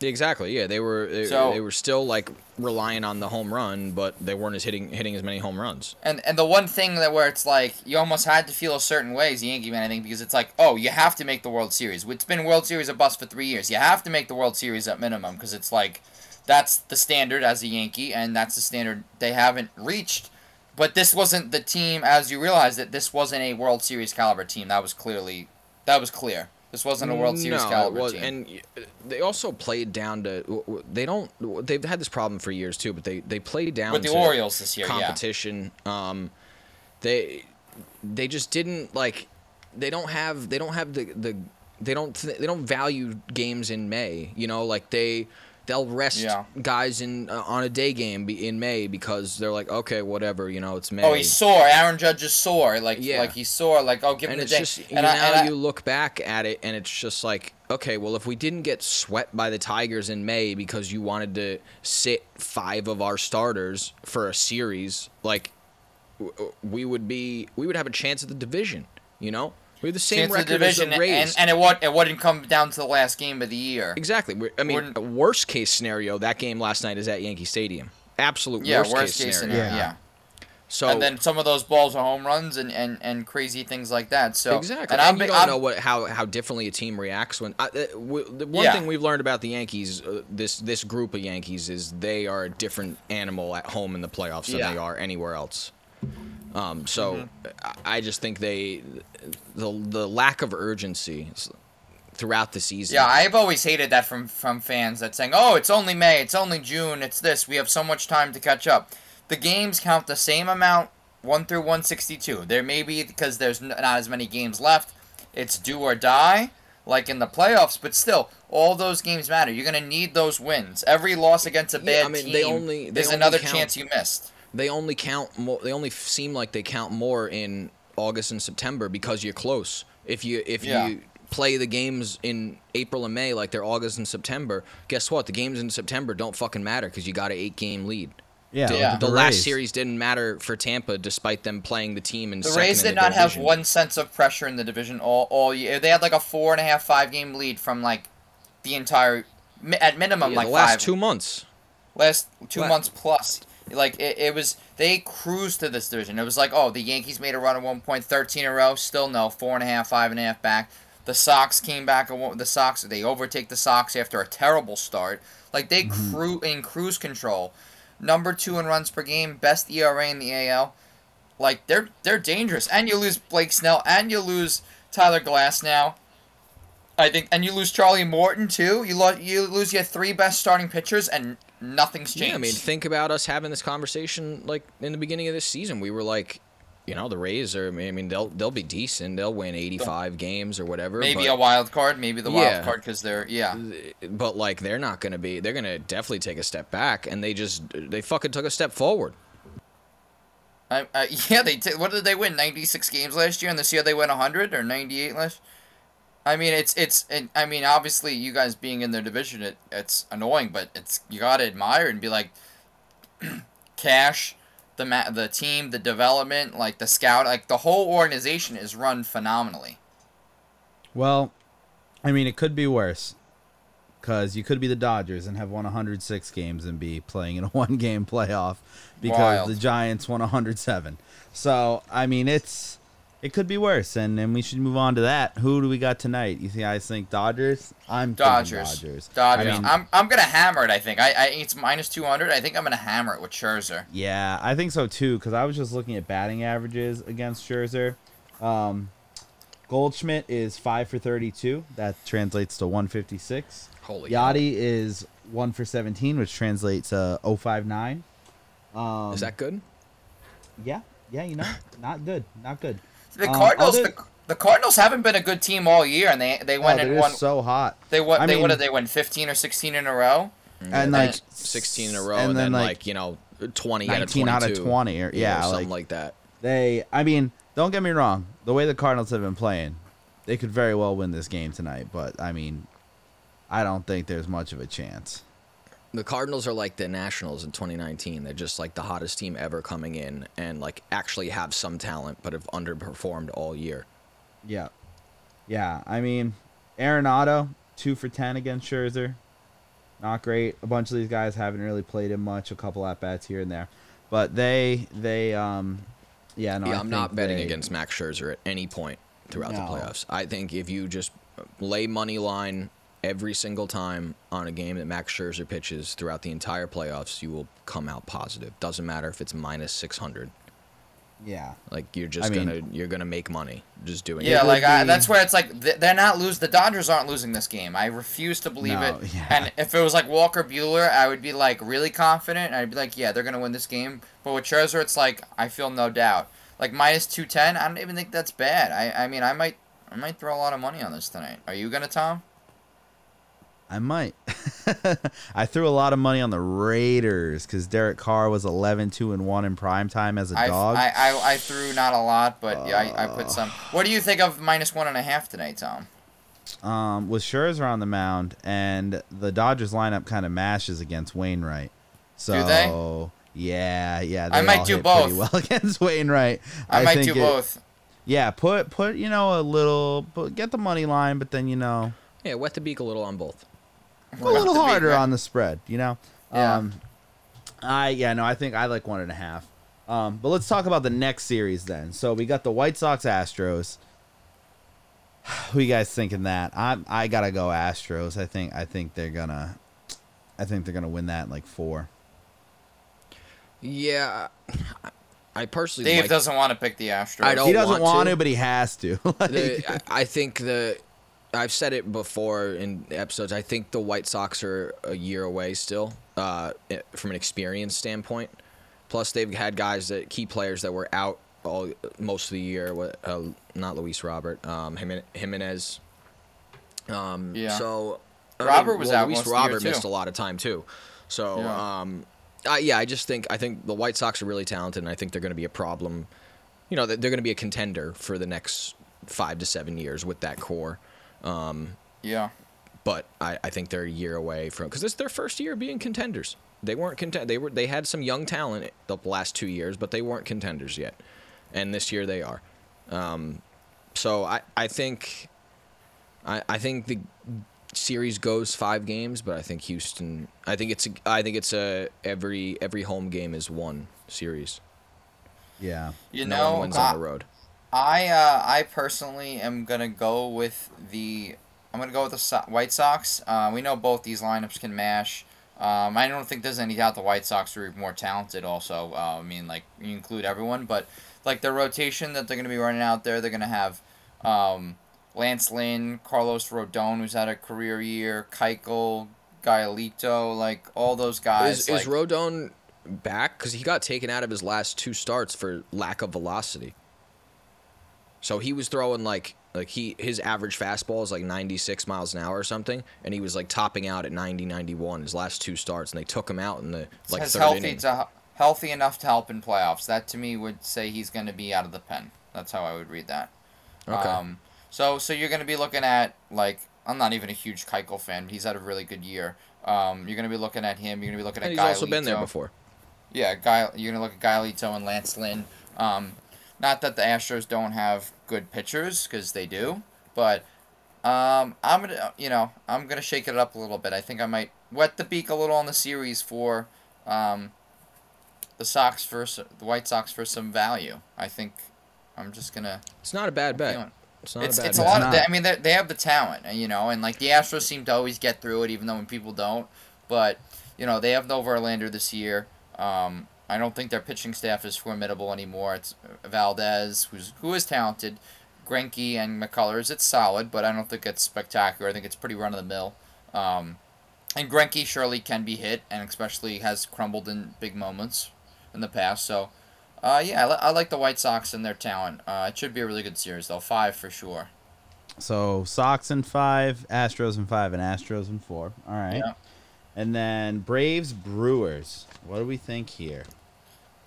Speaker 4: Exactly. Yeah, they were they,
Speaker 3: So-
Speaker 4: they were still like relying on the home run, but they weren't as hitting hitting as many home runs.
Speaker 3: And and the one thing that where it's like you almost had to feel a certain way as a Yankee fan, I think, because it's like, oh, you have to make the World Series. It's been World Series a bust for three years. You have to make the World Series at minimum because it's like that's the standard as a Yankee, and that's the standard they haven't reached. But this wasn't the team, as you realize that this wasn't a World Series caliber team. That was clearly that was clear. This wasn't a World Series
Speaker 4: no,
Speaker 3: caliber
Speaker 4: was,
Speaker 3: team.
Speaker 4: and they also played down to. They don't. They've had this problem for years too, but they they played down
Speaker 3: With the Orioles this year, yeah.
Speaker 4: competition. Um, they they just didn't like. They don't have. They don't have the the. They don't. They don't value games in May. You know, like they they'll rest
Speaker 3: Yeah.
Speaker 4: guys in uh, on a day game in May because they're like, okay, whatever, you know, it's May.
Speaker 3: Oh, he's sore. Aaron Judge is sore. Like,
Speaker 4: Yeah.
Speaker 3: like he's sore. Like, oh, give him
Speaker 4: and
Speaker 3: the
Speaker 4: it's
Speaker 3: day.
Speaker 4: just
Speaker 3: and I,
Speaker 4: now
Speaker 3: and I-
Speaker 4: you look back at it and it's just like okay well if we didn't get swept by the tigers in may because you wanted to sit five of our starters for a series like we would be we would have a chance at the division you know we have the same
Speaker 3: chance of the
Speaker 4: record as
Speaker 3: division,
Speaker 4: the Rays.
Speaker 3: and and it would it wouldn't come down to the last game of the year.
Speaker 4: exactly We- i mean
Speaker 3: Wouldn't-
Speaker 4: worst case scenario that game last night is at yankee stadium absolute
Speaker 3: Yeah,
Speaker 4: worst,
Speaker 3: worst,
Speaker 4: case,
Speaker 3: case
Speaker 4: scenario,
Speaker 3: scenario. Yeah.
Speaker 4: so
Speaker 3: and then some of those balls are home runs and, and, and crazy things like that. So
Speaker 4: Exactly,
Speaker 3: And
Speaker 4: and,
Speaker 3: I'm,
Speaker 4: you don't
Speaker 3: I'm
Speaker 4: know what how how differently a team reacts when. I, uh, w- the one
Speaker 3: Yeah.
Speaker 4: thing we've learned about the Yankees, uh, this this group of Yankees, is they are a different animal at home in the playoffs than
Speaker 3: Yeah.
Speaker 4: they are anywhere else. Um, so
Speaker 3: Mm-hmm.
Speaker 4: I just think they the the lack of urgency throughout the season.
Speaker 3: Yeah, I've always hated that from from fans that saying, "Oh, it's only May, it's only June, it's this. We have so much time to catch up." The games count the same amount, one through one sixty two. There may be because there's not as many games left. It's do or die, like in the playoffs. But still, all those games matter. You're gonna need those wins. Every loss against a
Speaker 4: Yeah,
Speaker 3: bad
Speaker 4: I mean,
Speaker 3: team
Speaker 4: they only- they
Speaker 3: is
Speaker 4: only
Speaker 3: another
Speaker 4: count-
Speaker 3: chance you missed.
Speaker 4: They only count more they only f- seem like they count more in August and September because you're close. If you if
Speaker 3: Yeah.
Speaker 4: you play the games in April and May like they're August and September, guess what? The games in September don't fucking matter cuz you got an 8 game lead.
Speaker 1: Yeah,
Speaker 4: The,
Speaker 3: Yeah.
Speaker 4: the
Speaker 1: the
Speaker 4: last
Speaker 1: Rays.
Speaker 4: series didn't matter for Tampa despite them playing the team in
Speaker 3: The
Speaker 4: second
Speaker 3: Rays
Speaker 4: in
Speaker 3: did
Speaker 4: the
Speaker 3: not have one sense of pressure in the division all, all year. They had like a four and a half, five game lead from like the entire, at minimum,
Speaker 4: Yeah,
Speaker 3: like
Speaker 4: the last
Speaker 3: five,
Speaker 4: 2 months.
Speaker 3: last two
Speaker 4: What?
Speaker 3: months plus. Like it, it was, they cruised to this division. It was like, oh, the Yankees made a run at one point, thirteen in a row. Still no, four and a half, five and a half back. The Sox came back. The Sox they overtake the Sox after a terrible start. Like they mm-hmm. cru- in cruise control, number two in runs per game, best ERA in the AL. Like they're they're dangerous, and you lose Blake Snell, and you lose Tyler Glasnow. I think, and you lose Charlie Morton too. You lo- you lose your three best starting pitchers, and nothing's changed.
Speaker 4: Yeah, I mean, think about us having this conversation like in the beginning of this season. We were like, you know, the Rays are. I mean, they'll they'll be decent. They'll win 85 games or whatever.
Speaker 3: maybe
Speaker 4: but,
Speaker 3: a wild card, maybe the wild
Speaker 4: Yeah.
Speaker 3: card because they're yeah.
Speaker 4: but like they're not going to be. They're going to definitely take a step back, and they just they fucking took a step forward.
Speaker 3: I, I, yeah, they t- what did they win? Ninety six games last year, and this year they went hundred or ninety eight last. I mean, it's it's. It, I mean, obviously, you guys being in their division, it, it's annoying, but it's you gotta admire and be like, Cash, the ma- the team, the development, like the scout, like the whole organization is run phenomenally.
Speaker 1: Well, I mean, it could be worse. Because you could be the Dodgers and have won 106 games and be playing in a one game playoff because
Speaker 3: Wild.
Speaker 1: the Giants won 107. So, I mean, it's. It could be worse, and then we should move on to that. Who do we got tonight? You i think Dodgers? I'm
Speaker 3: Dodgers.
Speaker 1: Dodgers.
Speaker 3: Dodgers.
Speaker 1: I mean,
Speaker 3: I'm I'm gonna hammer it. I think. I, I it's minus two hundred. I think I'm gonna hammer it with Scherzer.
Speaker 1: Yeah, I think so too. Because I was just looking at batting averages against Scherzer. Um, Goldschmidt is five for thirty-two. That translates to one fifty-six.
Speaker 4: Holy hell.
Speaker 1: Yadi is one for seventeen, which translates to 059. Um,
Speaker 4: Is that good?
Speaker 1: Yeah, yeah. You know, not good, not good.
Speaker 3: The
Speaker 1: Um,
Speaker 3: Cardinals.
Speaker 1: other-
Speaker 3: the, the Cardinals haven't been a good team all year, and they they
Speaker 1: Oh,
Speaker 3: went
Speaker 1: they're
Speaker 3: and won.
Speaker 1: so hot.
Speaker 3: They what
Speaker 1: I
Speaker 3: they
Speaker 1: mean-
Speaker 3: what did they win? Fifteen or sixteen in a row.
Speaker 1: And like
Speaker 4: 16 in a row, and, then, like, you know, 20 out of 22.
Speaker 1: out of 20 or- yeah,
Speaker 4: something
Speaker 1: like-
Speaker 4: like that.
Speaker 1: They, I mean, don't get me wrong. The way the Cardinals have been playing, they could very well win this game tonight. But I mean, I don't think there's much of a chance.
Speaker 4: The Cardinals are like the Nationals in 2019. They're just like the hottest team ever coming in and like actually have some talent but have underperformed all year.
Speaker 1: Yeah, yeah. I mean, Arenado two for ten against Scherzer, not great. A bunch of these guys haven't really played him much. A couple at bats here and there, but they, they, um, yeah. No, I
Speaker 4: yeah, I'm not betting
Speaker 1: they-
Speaker 4: against Max Scherzer at any point throughout
Speaker 1: No.
Speaker 4: the playoffs. I think if you just lay money line every single time on a game that Max Scherzer pitches throughout the entire playoffs, you will come out positive. Doesn't matter if it's minus 600.
Speaker 1: Yeah,
Speaker 4: Like you're just
Speaker 1: I mean-
Speaker 4: gonna you're gonna make money just doing
Speaker 3: Yeah,
Speaker 4: it.
Speaker 1: would
Speaker 3: like I, that's where it's like they're not lose. The Dodgers aren't losing this game. I refuse to believe
Speaker 1: No,
Speaker 3: it.
Speaker 1: yeah.
Speaker 3: And if it was like Walker Buehler, I would be like really confident. I'd be like, yeah, they're gonna win this game. But with Scherzer, it's like I feel no doubt. Like minus two ten, I don't even think that's bad. I I mean, I might I might throw a lot of money on this tonight. Are you gonna, Tom?
Speaker 1: I might. I threw a lot of money on the Raiders because Derek Carr was 11 2 and 1 in prime time as a
Speaker 3: I,
Speaker 1: dog.
Speaker 3: I, I, I threw not a lot, but yeah, I, I
Speaker 1: Uh.
Speaker 3: put some. What do you think of minus one and a half tonight, Tom?
Speaker 1: um, with Scherzer on the mound, and the Dodgers lineup kind of mashes against Wainwright. So,
Speaker 3: they?
Speaker 1: yeah, yeah.
Speaker 3: I might
Speaker 1: all
Speaker 3: do
Speaker 1: hit pretty
Speaker 3: both.
Speaker 1: well against Wainwright.
Speaker 3: I, might
Speaker 1: think
Speaker 3: do
Speaker 1: it-
Speaker 3: both.
Speaker 1: Yeah, put put you know a little, put, get the money line, but then you know
Speaker 4: Yeah, wet the beak a little on both.
Speaker 1: A little harder on the spread. You know.
Speaker 3: Yeah.
Speaker 1: Um, I yeah no I think I like one and a half. Um, but let's talk about the next series then. So we got the White Sox Astros. Who you guys thinking that? I I gotta go Astros. I think I think they're gonna, I think they're gonna win that in like four.
Speaker 4: Yeah, I- I personally
Speaker 3: Dave
Speaker 4: like
Speaker 3: doesn't want to pick the Astros.
Speaker 4: I don't
Speaker 1: he doesn't
Speaker 4: want
Speaker 1: want
Speaker 4: to.
Speaker 1: to, but he has to. Like-
Speaker 4: the, I I think the I've said it before in episodes. I think the White Sox are a year away still, uh, from an experience standpoint. Plus, they've had guys that key players that were out all most of the year. Uh, not Luis Robert, um, Jimenez. Um,
Speaker 3: Yeah.
Speaker 4: So I
Speaker 3: Robert was
Speaker 4: well,
Speaker 3: out
Speaker 4: Luis
Speaker 3: most of the year,
Speaker 4: Robert missed a lot of time too. So
Speaker 3: Yeah.
Speaker 4: um, I, yeah, I just think I think the White Sox are really talented, and I think they're going to be a problem. You know, they're going to be a contender for the next five to seven years with that core.
Speaker 3: Yeah.
Speaker 4: But I, I think they're a year away from because it's their first year being contenders. They weren't content. They were they had some young talent the last two years, but they weren't contenders yet. And this year they are. Um, so I I think I I think the series goes five games, but I think Houston. I think it's a, I think it's a every every home game is one series.
Speaker 1: yeah.
Speaker 3: You
Speaker 4: no
Speaker 3: know,
Speaker 4: one wins
Speaker 3: I,
Speaker 4: on the road.
Speaker 3: I uh, I personally am gonna go with the I'm gonna go with the so- White Sox. Uh, we know both these lineups can mash. Um, I don't think there's any doubt the White Sox are more talented. Also, uh, I mean, like you include everyone, but like the rotation that they're gonna be running out there, they're gonna have um, Lance Lynn, Carlos Rodon, who's had a career year, Keuchel, Giolito, like all those guys.
Speaker 4: Is,
Speaker 3: like,
Speaker 4: is Rodon back? Because he got taken out of his last two starts for lack of velocity. So he was throwing like like he his average fastball is like 96 miles an hour or something, and he was like topping out at 90, 91 his last two starts, and they took him out in the like third
Speaker 3: healthy
Speaker 4: inning.
Speaker 3: to healthy enough to help in playoffs. That to me would say he's going to be out of the pen. That's how I would read that.
Speaker 4: Okay.
Speaker 3: Um, so so you're going to be looking at like I'm not even a huge Keuchel fan, but he's had a really good year. Um, you're going to be looking at him. You're going to be looking
Speaker 4: and
Speaker 3: at
Speaker 4: he's also been there before.
Speaker 3: Yeah, Guy, you're gonna look at Giolito and Lance Lynn. Um, not that the Astros don't have good pitchers, because they do, but um, I'm gonna, you know, I'm gonna shake it up a little bit. I think I might wet the beak a little on the series for um, the Sox for s- the White Sox for some value. I think I'm just gonna.
Speaker 4: It's not a bad bet. It's not
Speaker 3: It's
Speaker 4: a bad
Speaker 3: it's a lot
Speaker 1: It's
Speaker 3: of.
Speaker 1: not.
Speaker 3: I mean, they they have the talent, and, you know, and like the Astros seem to always get through it, even though when people don't. But you know, they have no Verlander this year. Um, I don't think their pitching staff is formidable anymore. It's Valdez, who's who is talented, Greinke and McCullers. It's solid, but I don't think it's spectacular. I think it's pretty run of the mill. Um, and Greinke surely can be hit, and especially has crumbled in big moments in the past. So, uh, yeah, I, li- I like the White Sox and their talent. Uh, it should be a really good series, though. Five for sure.
Speaker 1: So Sox in five, Astros in five, and Astros in four. All right.
Speaker 3: Yeah.
Speaker 1: And then Braves Brewers. What do we think here?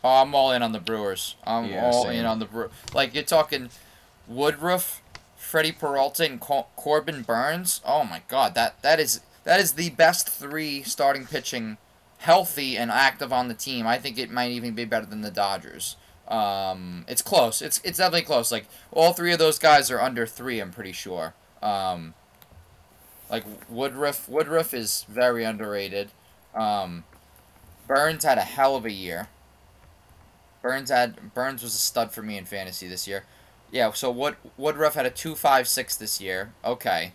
Speaker 3: Oh, I'm all in on the Brewers. I'm
Speaker 4: Yeah,
Speaker 3: all
Speaker 4: same.
Speaker 3: in on the Brew. Like you're talking Woodruff, Freddie Peralta, and Cor- Corbin Burnes. Oh my God, that that is that is the best three starting pitching, healthy and active on the team. I think it might even be better than the Dodgers. Um, it's close. It's it's definitely close. Like all three of those guys are under three. I'm pretty sure. Um, like Woodruff, Woodruff is very underrated. Um, Burnes had a hell of a year. Burnes had Burnes was a stud for me in fantasy this year. Yeah, so Wood Woodruff had a two five six this year. Okay.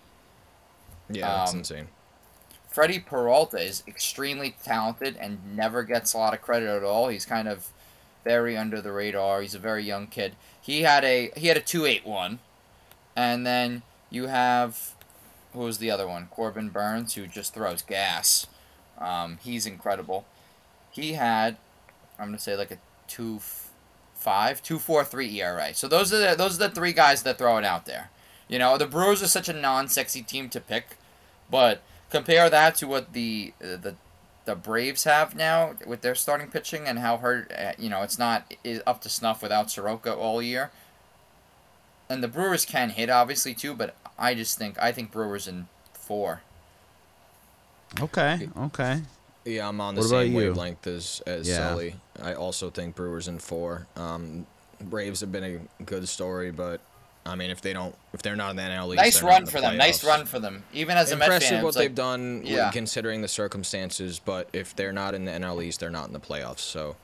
Speaker 4: Yeah, that's
Speaker 3: Um,
Speaker 4: insane.
Speaker 3: Freddie Peralta is extremely talented and never gets a lot of credit at all. He's kind of very under the radar. He's a very young kid. He had a he had a two eight one, and then you have who was the other one? Corbin Burnes, who just throws gas. Um, he's incredible. He had I'm gonna say like a two five two four three ERA. So those are the, those are the three guys that throw it out there. You know the Brewers are such a non-sexy team to pick, but compare that to what the the the Braves have now with their starting pitching and how hurt uh, you know it's not is up to snuff without Soroka all year. And the Brewers can hit obviously too, but I just think I think Brewers in four.
Speaker 1: Okay, okay.
Speaker 4: Yeah, I'm on the
Speaker 1: What
Speaker 4: same wavelength as as
Speaker 1: Yeah.
Speaker 4: Sully. I also think Brewers in four. Um, Braves have been a good story, but I mean, if they don't, if they're not in the NL East,
Speaker 3: Nice
Speaker 4: they're not
Speaker 3: run
Speaker 4: in the
Speaker 3: for them. Nice run for them. Even as a Mets
Speaker 4: Impressive
Speaker 3: fan,
Speaker 4: what
Speaker 3: it's
Speaker 4: they've
Speaker 3: like,
Speaker 4: done,
Speaker 3: yeah.
Speaker 4: considering the circumstances. But if they're not in the NL East, they're not in the playoffs. So,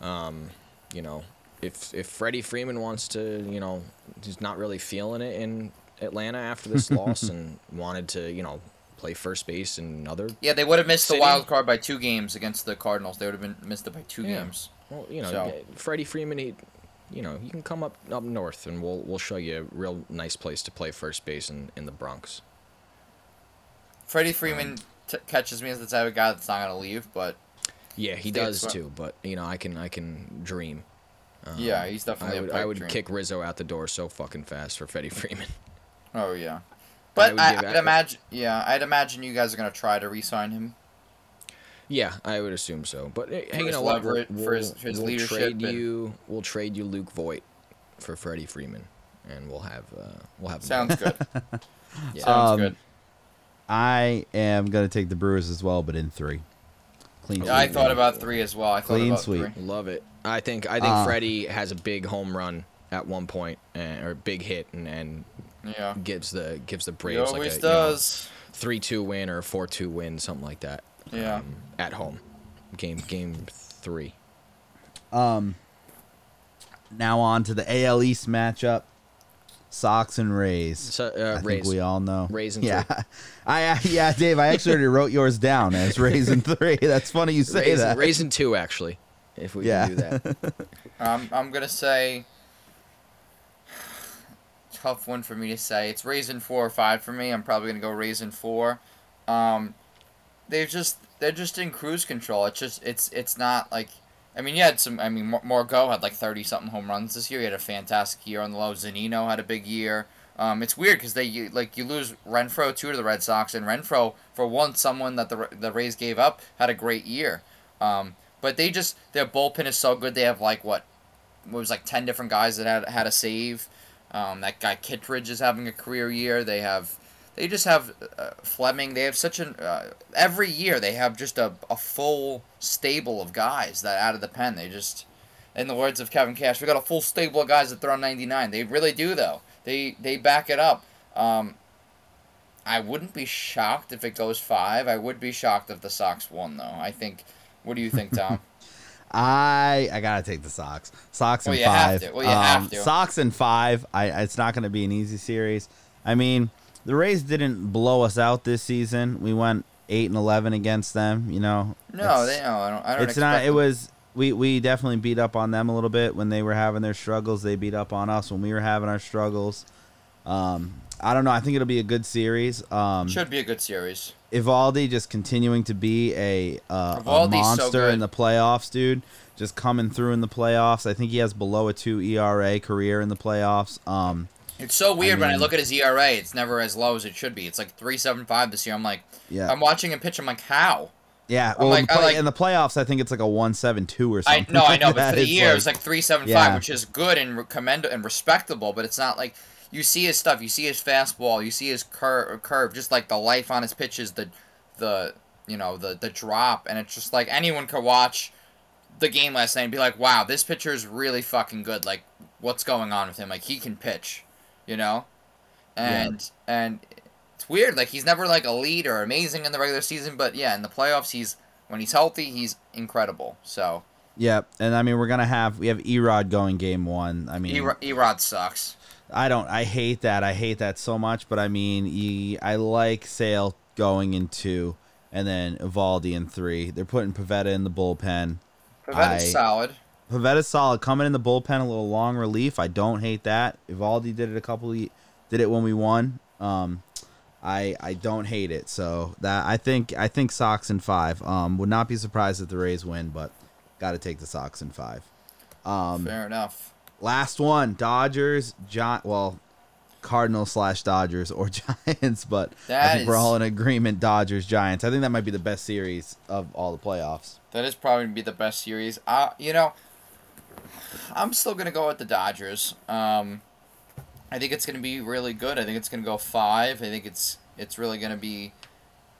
Speaker 4: um, you know, if if Freddie Freeman wants to, you know, he's not really feeling it in Atlanta after this loss and wanted to, you know, play first base and other.
Speaker 3: Yeah, they would have missed
Speaker 4: City.
Speaker 3: the wild card by two games against the Cardinals. They would have been missed it by two
Speaker 4: Yeah.
Speaker 3: games.
Speaker 4: Well, you know,
Speaker 3: So-
Speaker 4: Freddie Freeman, he, you know, you can come up up north and we'll we'll show you a real nice place to play first base in, in the Bronx.
Speaker 3: Freddie um, Freeman t- catches me as the type of guy that's not gonna leave, but
Speaker 4: Yeah, he does too. But you know, I can I can dream.
Speaker 3: Um, yeah, he's definitely
Speaker 4: I would I would
Speaker 3: dream.
Speaker 4: kick Rizzo out the door so fucking fast for Freddie Freeman.
Speaker 3: Oh yeah, but
Speaker 4: would
Speaker 3: I, I
Speaker 4: would
Speaker 3: imagine. Yeah, I'd imagine you guys are gonna try to re-sign him.
Speaker 4: Yeah, I would assume so. But hey,
Speaker 3: For
Speaker 4: you
Speaker 3: his
Speaker 4: know what? We'll,
Speaker 3: for his- for his
Speaker 4: we'll
Speaker 3: leadership
Speaker 4: trade
Speaker 3: and-
Speaker 4: you. We'll trade you Luke Voit for Freddie Freeman, and we'll have uh, we'll have him
Speaker 3: Sounds good.
Speaker 4: Yeah.
Speaker 3: Sounds
Speaker 1: Um,
Speaker 3: good.
Speaker 1: I am gonna take the Brewers as well, but in three. Clean
Speaker 3: Yeah, I thought about three as well. I thought
Speaker 1: Clean
Speaker 3: about
Speaker 1: sweep.
Speaker 3: three.
Speaker 4: Love it. I think I think
Speaker 1: Uh,
Speaker 4: Freddie has a big home run at one point, uh, or big hit, and, and
Speaker 3: Yeah,
Speaker 4: gives the gives the
Speaker 3: he
Speaker 4: Braves like a
Speaker 3: does.
Speaker 4: three two win or four two win, something like that.
Speaker 3: Yeah.
Speaker 4: um, at home, game game three.
Speaker 1: Um. Now on to the AL East matchup: Sox and Rays.
Speaker 4: So,
Speaker 1: I
Speaker 4: uh,
Speaker 1: think
Speaker 4: Rays.
Speaker 1: we all know.
Speaker 4: Rays and
Speaker 1: yeah,
Speaker 4: three.
Speaker 1: I uh, yeah, Dave. I actually already wrote yours down as Rays and three. That's funny you say
Speaker 4: Rays,
Speaker 1: that.
Speaker 4: Rays and two actually, if we
Speaker 1: Yeah.
Speaker 4: can do that.
Speaker 3: Um, I'm gonna say tough one for me to say. It's raising four or five for me. I'm probably gonna go raising four. Um, they've just they're just in cruise control. It's just it's it's not like I mean you had some I mean Mor- Morgo had like thirty something home runs this year. He had a fantastic year on the low. Zunino had a big year. Um, it's weird because they like you lose Renfroe too to the Red Sox, and Renfroe for once someone that the the Rays gave up had a great year. Um, but they just their bullpen is so good. They have like what it was like ten different guys that had had a save. Um, that guy Kittredge is having a career year. They have, they just have uh, Fleming. They have such an uh, every year they have just a, a full stable of guys that out of the pen. They just, in the words of Kevin Cash, we got a full stable of guys that throw 99. They really do though. They they back it up. Um, I wouldn't be shocked if it goes five. I would be shocked if the Sox won though. I think. What do you think, Tom?
Speaker 1: I I gotta take the Sox. Sox and
Speaker 3: Well,
Speaker 1: five.
Speaker 3: to. Well, you have
Speaker 1: Um,
Speaker 3: to.
Speaker 1: Sox and five. I it's not gonna be an easy series. I mean, the Rays didn't blow us out this season. We went eight and eleven against them. You know.
Speaker 3: No, they no. I don't. I don't
Speaker 1: it's not.
Speaker 3: expect
Speaker 1: It was. We, we definitely beat up on them a little bit when they were having their struggles. They beat up on us when we were having our struggles. Um, I don't know. I think it'll be a good series. Um,
Speaker 3: Should be a good series.
Speaker 1: Eovaldi just continuing to be a, uh, a
Speaker 3: Eovaldi's so
Speaker 1: monster in the playoffs, dude. Just coming through in the playoffs. I think he has below a two ERA career in the playoffs. Um,
Speaker 3: It's so weird when I look at his ERA. It's never as low as it should be. It's like three seven five this year. I'm like,
Speaker 1: yeah,
Speaker 3: I'm watching him pitch. I'm like, how?
Speaker 1: yeah. Well, in, the play,
Speaker 3: like-
Speaker 1: in the playoffs, I think it's like a one seven two or
Speaker 3: I
Speaker 1: something.
Speaker 3: no, I know, but for the year, it's like three seven five, which is good and re- commend and respectable. But it's not like you see his stuff. You see his fastball. You see his cur- curve. Just like the life on his pitches. The the you know the the drop, and it's just like anyone could watch the game last night and be like, wow, this pitcher is really fucking good. Like, what's going on with him? Like, he can pitch, you know? And, and it's weird. Like, he's never, like, elite or amazing in the regular season, but yeah, in the playoffs, he's, when he's healthy, he's incredible. So,
Speaker 1: Yeah, and I mean we're gonna have we have Erod going game one. I mean,
Speaker 3: E- Erod sucks.
Speaker 1: I don't. I hate that. I hate that so much. But I mean, he, I like Sale going in two, and then Eovaldi in three. They're putting Pivetta in the bullpen.
Speaker 3: Pivetta's
Speaker 1: I-
Speaker 3: solid.
Speaker 1: Pivetta's solid. Coming in the bullpen, a little long relief. I don't hate that. Eovaldi did it a couple. Of, did it when we won. Um, I I don't hate it. So that I think I think Sox in five. Um, would not be surprised if the Rays win, but got to take the Sox in five. Um,
Speaker 3: Fair enough.
Speaker 1: Last one, Dodgers. John. Well, Cardinals slash Dodgers or Giants, but I
Speaker 3: That
Speaker 1: think we're all in agreement. Dodgers Giants. I think that might be the best series of all the playoffs.
Speaker 3: That is probably be the best series. Uh, you know, I'm still gonna go with the Dodgers. Um, I think it's gonna be really good. I think it's gonna go five. I think it's it's really gonna be.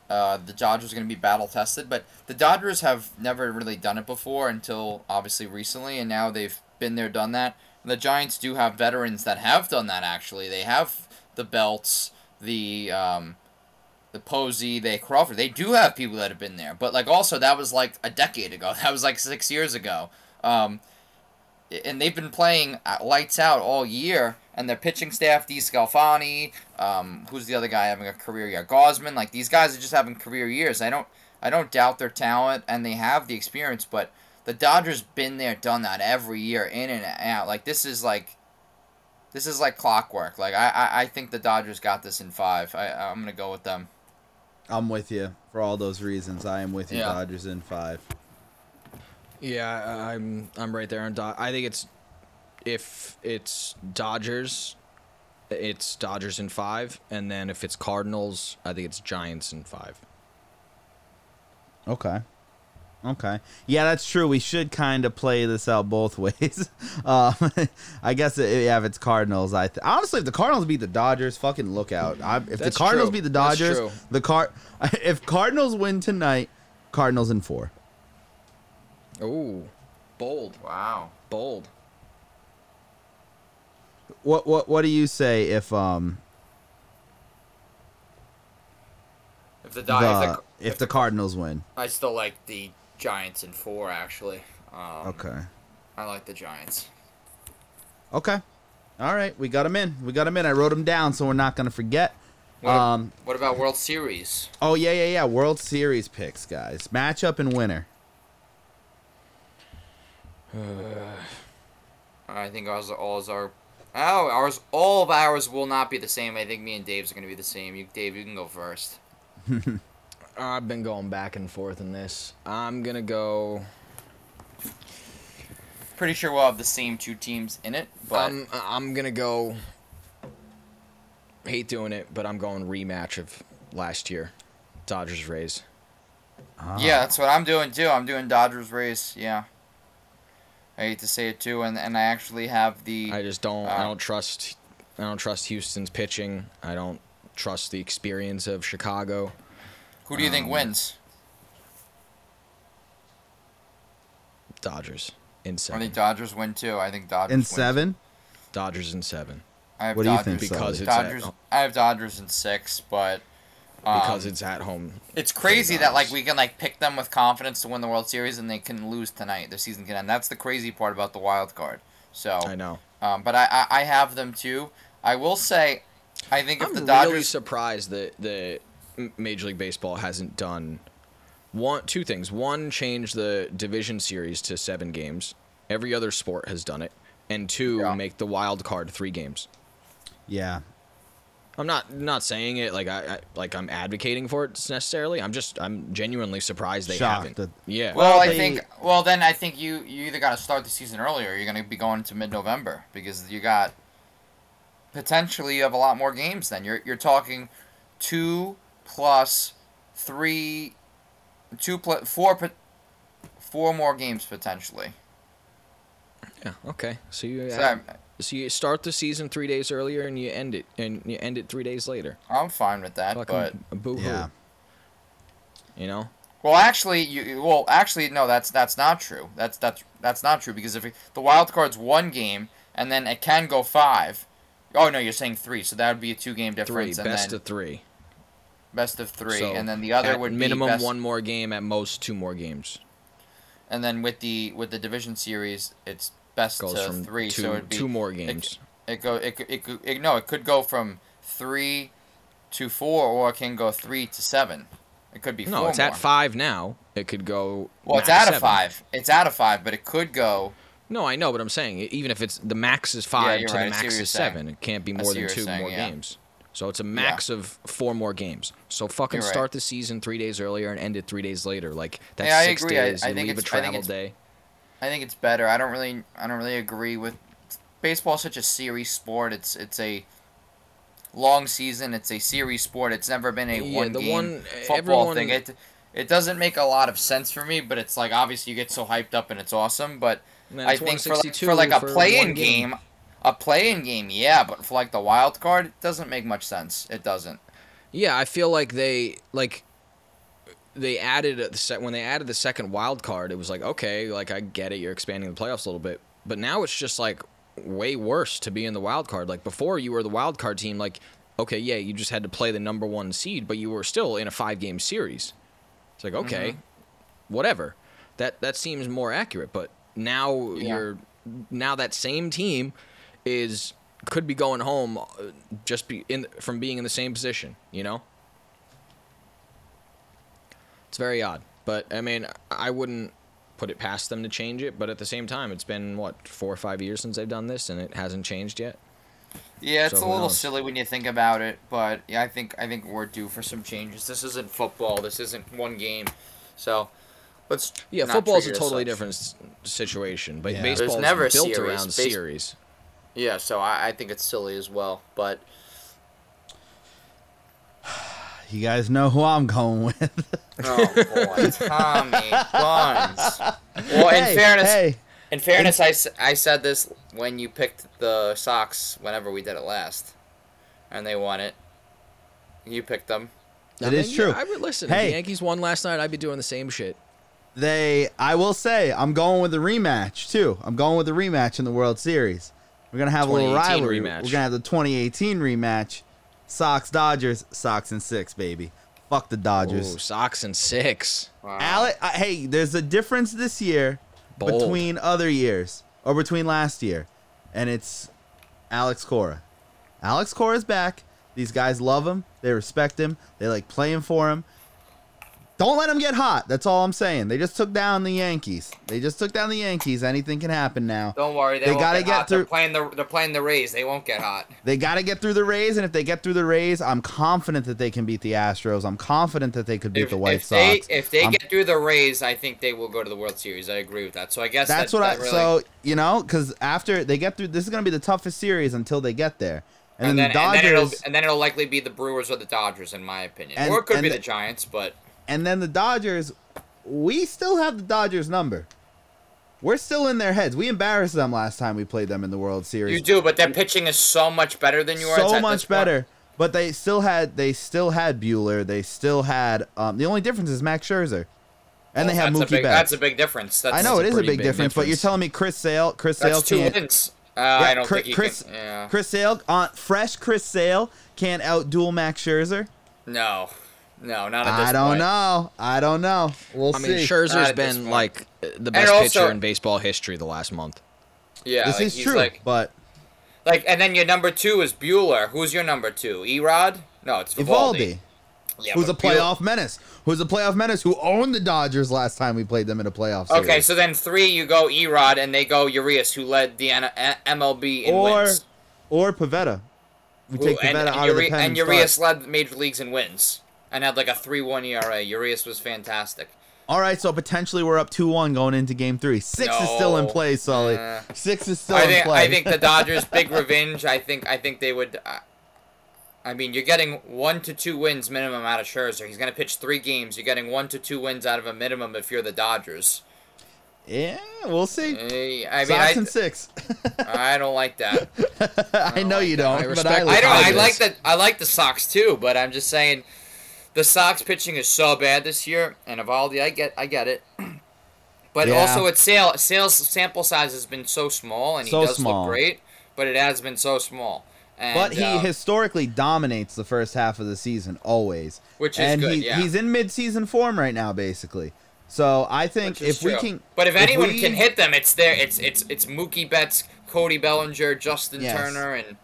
Speaker 3: Uh, the Dodgers are going to be battle tested, but the Dodgers have never really done it before until obviously recently, and now they've been there, done that. And the Giants do have veterans that have done that. Actually, they have the Belts, the um, the Posey, they Crawford. They do have people that have been there, but like also that was like a decade ago. That was like six years ago. Um, and they've been playing uh, lights out all year. And their pitching staff, DeSclafani, um, who's the other guy having a career year? Gausman. Like these guys are just having career years. I don't, I don't doubt their talent, and they have the experience. But the Dodgers been there, done that every year, in and out. Like this is like, this is like clockwork. Like I, I, I think the Dodgers got this in five. I, I'm gonna go with them.
Speaker 1: I'm with you for all those reasons. I am with you.
Speaker 3: Yeah.
Speaker 1: Dodgers in five.
Speaker 4: Yeah, I- I'm I'm right there on Dod. I think it's if it's Dodgers, it's Dodgers in five, and then if it's Cardinals, I think it's Giants in five.
Speaker 1: Okay. Okay. Yeah, that's true. We should kind of play this out both ways. Um, I guess it, yeah, if it's Cardinals, I th- honestly, if the Cardinals beat the Dodgers, fucking look out. I, if the Cardinals
Speaker 4: true.
Speaker 1: beat the Dodgers, the car. If Cardinals win tonight, Cardinals in four.
Speaker 4: Ooh, bold,
Speaker 3: Wow.
Speaker 4: bold.
Speaker 1: What what what do you say if um
Speaker 3: If the,
Speaker 1: the,
Speaker 3: Dodgers,
Speaker 1: if the Cardinals win?
Speaker 3: I still like the Giants in four. Actually, um,
Speaker 1: Okay.
Speaker 3: I like the Giants.
Speaker 1: Okay. All right, we got them in. We got them in. I wrote them down, so we're not gonna forget.
Speaker 3: What,
Speaker 1: Um.
Speaker 3: what about World Series?
Speaker 1: Oh yeah, yeah, yeah. World Series picks, guys. Matchup and winner.
Speaker 3: I think ours, all is our. Oh, ours, all of ours will not be the same. I think me and Dave's are gonna be the same. You, Dave, you can go first.
Speaker 4: I've been going back and forth in this. I'm gonna go.
Speaker 3: Pretty sure we'll have the same two teams in it, but
Speaker 4: I'm I'm gonna go. Hate doing it, but I'm going rematch of last year, Dodgers Rays.
Speaker 3: yeah, that's what I'm doing too. I'm doing Dodgers race. Yeah. I hate to say it too, and and I actually have the.
Speaker 4: I just don't. I
Speaker 3: Uh,
Speaker 4: don't trust. I don't trust Houston's pitching. I don't trust the experience of Chicago.
Speaker 3: Who do you think
Speaker 4: um,
Speaker 3: wins?
Speaker 4: Dodgers in seven.
Speaker 3: I think Dodgers win too. I think Dodgers
Speaker 1: In
Speaker 3: wins.
Speaker 1: seven.
Speaker 4: Dodgers in seven
Speaker 3: I have
Speaker 1: What do you
Speaker 3: Dodgers,
Speaker 1: think,
Speaker 4: because it's
Speaker 3: Dodgers.
Speaker 4: at,
Speaker 3: I have Dodgers in six, but. Um,
Speaker 4: because it's at home.
Speaker 3: It's crazy that like we can like pick them with confidence to win the World Series and they can lose tonight. The season can end. That's the crazy part about the wild card. So,
Speaker 4: I know.
Speaker 3: um, but I, I I have them too. I will say, I think if
Speaker 4: I'm
Speaker 3: the
Speaker 4: really
Speaker 3: Dodgers,
Speaker 4: surprised that the Major League Baseball hasn't done one, two things. One, change the division series to seven games. Every other sport has done it, and two,
Speaker 3: Yeah.
Speaker 4: make the wild card three games.
Speaker 1: Yeah.
Speaker 4: I'm not not saying it like I, I like I'm advocating for it necessarily. I'm just I'm genuinely surprised they
Speaker 1: Shocked
Speaker 4: haven't.
Speaker 1: that-
Speaker 4: yeah.
Speaker 3: well,
Speaker 1: Well,
Speaker 3: I think well then I think you you either got to start the season earlier or you're going to be going to mid November because you got potentially you have a lot more games. Then you're you're talking two plus three, two plus four. Four more games potentially.
Speaker 4: yeah. Okay. So you
Speaker 3: So uh, I'm,
Speaker 4: so you start the season three days earlier and you end it and you end it three days later.
Speaker 3: I'm fine with that, but
Speaker 4: boo hoo.
Speaker 1: Yeah.
Speaker 4: You know.
Speaker 3: Well, actually, you well, actually, no, that's that's not true. That's that's that's not true because if it- the wild card's one game and then it can go five. Oh no, you're saying three, so that would be a two-game
Speaker 4: Three
Speaker 3: difference, and
Speaker 4: best
Speaker 3: then
Speaker 4: of three.
Speaker 3: Best of three,
Speaker 4: So,
Speaker 3: and then the other would
Speaker 4: minimum
Speaker 3: be best,
Speaker 4: one more game, at most two more games.
Speaker 3: And then with the with the division series, it's best
Speaker 4: Goes
Speaker 3: to three,
Speaker 4: two
Speaker 3: so it'd be
Speaker 4: two more games.
Speaker 3: It go it could- it, could it no, it could go from three to four, or it can go three to seven. It could be
Speaker 4: no, it's
Speaker 3: more.
Speaker 4: at five now. It could go.
Speaker 3: Well, it's out of five. It's out of five, but it could go.
Speaker 4: No, I know, but I'm saying even if it's the max is five
Speaker 3: you're
Speaker 4: to
Speaker 3: right,
Speaker 4: the max is
Speaker 3: saying.
Speaker 4: seven, it can't be more than two
Speaker 3: saying,
Speaker 4: more
Speaker 3: yeah.
Speaker 4: games. So it's a max of four more games. So fucking
Speaker 3: right.
Speaker 4: start the season three days earlier and end it three days later. Like that's
Speaker 3: Yeah,
Speaker 4: six
Speaker 3: agree. I-
Speaker 4: days.
Speaker 3: I
Speaker 4: you
Speaker 3: think
Speaker 4: leave a
Speaker 3: it's- I
Speaker 4: travel day.
Speaker 3: I think it's better. I don't really I don't really agree with baseball. Is such a series sport. It's it's a long season. It's a series sport. It's never been a
Speaker 4: Yeah,
Speaker 3: one game
Speaker 4: one-
Speaker 3: football
Speaker 4: everyone-
Speaker 3: thing. It it doesn't make a lot of sense for me. But it's like obviously you get so hyped up and it's awesome. But I think for like, for like a play-in
Speaker 4: game.
Speaker 3: game, a play-in game, yeah. But for like the wild card, it doesn't make much sense. It doesn't.
Speaker 4: Yeah, I feel like they like they added set when they added the second wild card. It was like okay, like I get it, you're expanding the playoffs a little bit, but now it's just like way worse to be in the wild card. Like before, you were the wild card team. Like okay, yeah, you just had to play the number one seed, but you were still in a five game series. It's like okay, mm-hmm. whatever. That that seems more accurate. But now
Speaker 3: Yeah.
Speaker 4: you're now that same team is could be going home uh, just be in from being in the same position. You know. It's very odd, but I mean, I wouldn't put it past them to change it. But at the same time, it's been what four or five years since they've done this, and it hasn't changed yet.
Speaker 3: Yeah, it's
Speaker 4: So
Speaker 3: a little
Speaker 4: knows?
Speaker 3: silly when you think about it, but yeah, I think I think we're due for some changes. This isn't football. This isn't one game, so let's.
Speaker 4: Yeah,
Speaker 3: not
Speaker 4: football's a totally
Speaker 3: such.
Speaker 4: different situation, but
Speaker 1: Yeah.
Speaker 3: There's
Speaker 4: baseball
Speaker 3: never
Speaker 4: is built
Speaker 3: series.
Speaker 4: around
Speaker 3: Base-
Speaker 4: series.
Speaker 3: Yeah, so I, I think it's silly as well, but
Speaker 1: You guys know who I'm going with.
Speaker 3: oh boy, Tommy Buns. Well, in
Speaker 1: Hey,
Speaker 3: fairness,
Speaker 1: hey,
Speaker 3: in fairness, I, s- I said this when you picked the Sox whenever we did it last, and they won it. You picked them.
Speaker 1: It is true.
Speaker 4: I would listen. If
Speaker 1: Hey.
Speaker 4: the Yankees won last night, I'd be doing the same shit.
Speaker 1: they. I will say, I'm going with the rematch too. I'm going with the rematch in the World Series. We're gonna have a little
Speaker 4: 2018
Speaker 1: rivalry.
Speaker 4: rematch.
Speaker 1: We're gonna have the 2018 rematch. Sox Dodgers. Sox and six, baby. Fuck the Dodgers.
Speaker 4: Ooh, Sox and six.
Speaker 3: Wow.
Speaker 1: Ale- uh, hey, there's a difference this year
Speaker 4: Bold.
Speaker 1: between other years or between last year, and it's Alex Cora. Alex Cora's back. These guys love him. They respect him. They like playing for him. Don't let them get hot. That's all I'm saying. They just took down the Yankees. They just took down the Yankees. Anything can happen now.
Speaker 3: Don't worry, they,
Speaker 1: They gotta
Speaker 3: get,
Speaker 1: get
Speaker 3: hot. They're
Speaker 1: through-
Speaker 3: playing the they're playing the Rays. They won't get hot.
Speaker 1: They got to get through the Rays, and if they get through the Rays, I'm confident that they can beat the Astros. I'm confident that they could beat
Speaker 3: If,
Speaker 1: the White
Speaker 3: if they
Speaker 1: Sox.
Speaker 3: if they
Speaker 1: I'm
Speaker 3: get through the Rays, I think they will go to the World Series. I agree with that. So I guess
Speaker 1: That's
Speaker 3: that,
Speaker 1: what I.
Speaker 3: that really,
Speaker 1: So you know, because after they get through, this is gonna be the toughest series until they get there, and,
Speaker 3: and
Speaker 1: then,
Speaker 3: then,
Speaker 1: the
Speaker 3: and then
Speaker 1: Dodgers,
Speaker 3: it'll and then it'll likely be the Brewers or the Dodgers, in my opinion,
Speaker 1: And-
Speaker 3: or it could be
Speaker 1: the-
Speaker 3: the Giants. But
Speaker 1: and then the Dodgers. We still have the Dodgers number. We're still in their heads. We embarrassed them last time we played them in the World Series.
Speaker 3: you do. But their pitching is so much better than yours.
Speaker 1: so much
Speaker 3: this point.
Speaker 1: better. But they still had they still had Buehler. They still had um, the only difference is Max Scherzer, and they have Mookie
Speaker 3: a big,
Speaker 1: Betts.
Speaker 3: That's a big difference. That's,
Speaker 1: I know it is a big,
Speaker 4: big
Speaker 1: difference, but you're telling me Chris Sale, Chris Sale
Speaker 3: That's two
Speaker 1: can't.
Speaker 3: wins. Uh,
Speaker 1: Yeah,
Speaker 3: I don't
Speaker 1: Chris,
Speaker 3: think he
Speaker 1: Chris,
Speaker 3: can. Yeah.
Speaker 1: Chris Sale, uh, fresh Chris Sale can't outduel Max Scherzer.
Speaker 3: No, no, not at this
Speaker 1: I don't
Speaker 3: point.
Speaker 1: know. I don't know. We'll
Speaker 4: I mean,
Speaker 1: see.
Speaker 4: Scherzer's
Speaker 3: Not at this
Speaker 4: been like the best
Speaker 3: also-
Speaker 4: pitcher in baseball history the last month.
Speaker 3: Yeah,
Speaker 1: this
Speaker 3: like,
Speaker 1: is
Speaker 3: he's
Speaker 1: true,
Speaker 3: Like,
Speaker 1: but
Speaker 3: like, and then your number two is Buehler. Who's your number two? Erod? No, it's Eovaldi.
Speaker 1: Eovaldi,
Speaker 3: Yeah,
Speaker 1: who's a
Speaker 3: but Buehler-
Speaker 1: playoff menace, who's a playoff menace, who owned the Dodgers last time we played them in a playoff series.
Speaker 3: Okay, so then three, you go Erod, and they go Urias, who led the N- A- MLB in
Speaker 1: or
Speaker 3: wins.
Speaker 1: or Pivetta. We
Speaker 3: Who-
Speaker 1: take
Speaker 3: and,
Speaker 1: Pivetta
Speaker 3: and,
Speaker 1: out of the
Speaker 3: Uri-
Speaker 1: pen
Speaker 3: and
Speaker 1: start.
Speaker 3: Urias led the major leagues in wins and had like a three-one ERA. Urias was fantastic.
Speaker 1: All right, so potentially we're up two one going into Game Three. Six is still in play, Sully.
Speaker 3: Uh,
Speaker 1: Six is still
Speaker 3: I
Speaker 1: in play.
Speaker 3: I think the Dodgers big revenge. I think I think they would. Uh, I mean, you're getting one to two wins minimum out of Scherzer. He's going to pitch three games. You're getting one to two wins out of a minimum if you're the Dodgers.
Speaker 1: yeah, we'll see.
Speaker 3: Eh, I mean,
Speaker 1: Sox
Speaker 3: I,
Speaker 1: and six.
Speaker 3: I don't like that.
Speaker 1: I know you don't,
Speaker 4: I
Speaker 1: but
Speaker 4: respect
Speaker 1: I,
Speaker 3: I don't. I like the I like the Sox too, but I'm just saying, the Sox pitching is so bad this year, and Eovaldi, I get I get it. But
Speaker 1: Yeah.
Speaker 3: also, its sale sales sample size has been so small, and he
Speaker 1: So
Speaker 3: does
Speaker 1: small.
Speaker 3: look great, but it has been so small. And,
Speaker 1: But he
Speaker 3: uh,
Speaker 1: historically dominates the first half of the season always,
Speaker 3: Which is
Speaker 1: and
Speaker 3: good,
Speaker 1: he,
Speaker 3: yeah.
Speaker 1: he's in mid-season form right now, basically. So I think if we can,
Speaker 3: but if anyone
Speaker 1: we-
Speaker 3: can hit them, it's there. It's it's it's Mookie Betts, Cody Bellinger, Justin
Speaker 1: Yes.
Speaker 3: Turner, and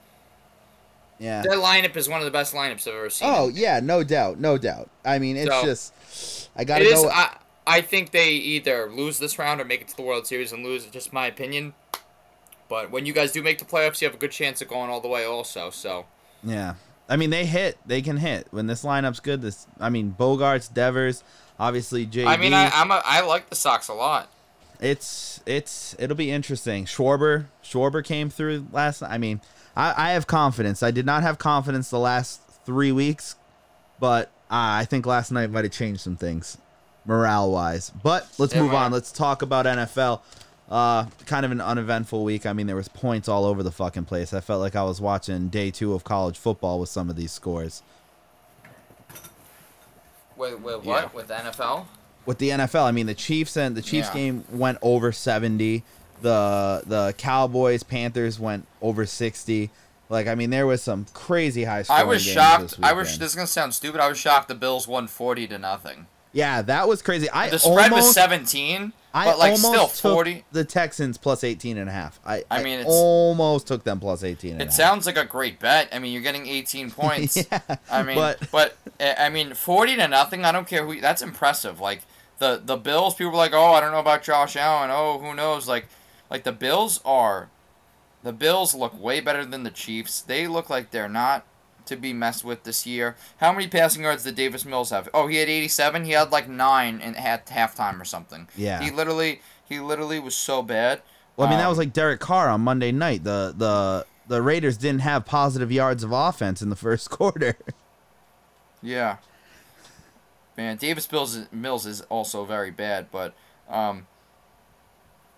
Speaker 1: yeah.
Speaker 3: their lineup is one of the best lineups I've ever seen.
Speaker 1: Oh yeah, no doubt, no doubt. I mean, it's
Speaker 3: So-
Speaker 1: just I gotta
Speaker 3: it is.
Speaker 1: go.
Speaker 3: I I think they either lose this round or make it to the World Series and lose. Just my opinion. But when you guys do make the playoffs, you have a good chance of going all the way. Also, so
Speaker 1: Yeah. I mean, they hit. They can hit. When this lineup's good, this I mean, Bogaerts, Devers, obviously JD.
Speaker 3: I mean, I I'm a, I like the Sox a lot.
Speaker 1: it's it's it'll be interesting. Schwarber Schwarber came through last. Night. I mean, I, I have confidence. I did not have confidence the last three weeks, but uh, I think last night might have changed some things, morale wise. But let's
Speaker 3: It
Speaker 1: move
Speaker 3: might.
Speaker 1: on. Let's talk about NFL. Uh, kind of an uneventful week. I mean, there was points all over the fucking place. I felt like I was watching day two of college football with some of these scores.
Speaker 3: With, with
Speaker 4: Yeah.
Speaker 3: what? With NFL?
Speaker 1: with the NFL. I mean, the Chiefs and the Chiefs
Speaker 3: Yeah.
Speaker 1: game went over 70. The the Cowboys Panthers went over 60. Like I mean, there was some crazy high
Speaker 3: I was shocked.
Speaker 1: this
Speaker 3: I was. This is gonna sound stupid. I was shocked. The Bills won forty to nothing.
Speaker 1: yeah, that was crazy. I
Speaker 3: The spread
Speaker 1: almost,
Speaker 3: was seventeen,
Speaker 1: I
Speaker 3: but like
Speaker 1: almost
Speaker 3: still
Speaker 1: took
Speaker 3: forty.
Speaker 1: the Texans plus 18 and a half. I
Speaker 3: I
Speaker 1: I,
Speaker 3: mean, it's-
Speaker 1: almost took them plus 18 and a
Speaker 3: It sounds like a great bet. I mean, you're getting 18 points.
Speaker 1: Yeah,
Speaker 3: I mean,
Speaker 1: but-
Speaker 3: but, uh, I mean, 40 to nothing. I don't care who. That's impressive. Like the the Bills, people were like, oh, I don't know about Josh Allen. Oh, who knows? Like, like the Bills are, the Bills look way better than the Chiefs. They look like they're not to be messed with this year. How many passing yards did Davis Mills have? Oh, he had 87. He had like nine in at halftime or something.
Speaker 1: Yeah.
Speaker 3: He literally, he literally was so bad.
Speaker 1: Well, I mean, that
Speaker 3: Um,
Speaker 1: was like Derek Carr on Monday night. The the the Raiders didn't have positive yards of offense in the first quarter.
Speaker 3: Yeah. Man, Davis Mills is, Mills is also very bad, but um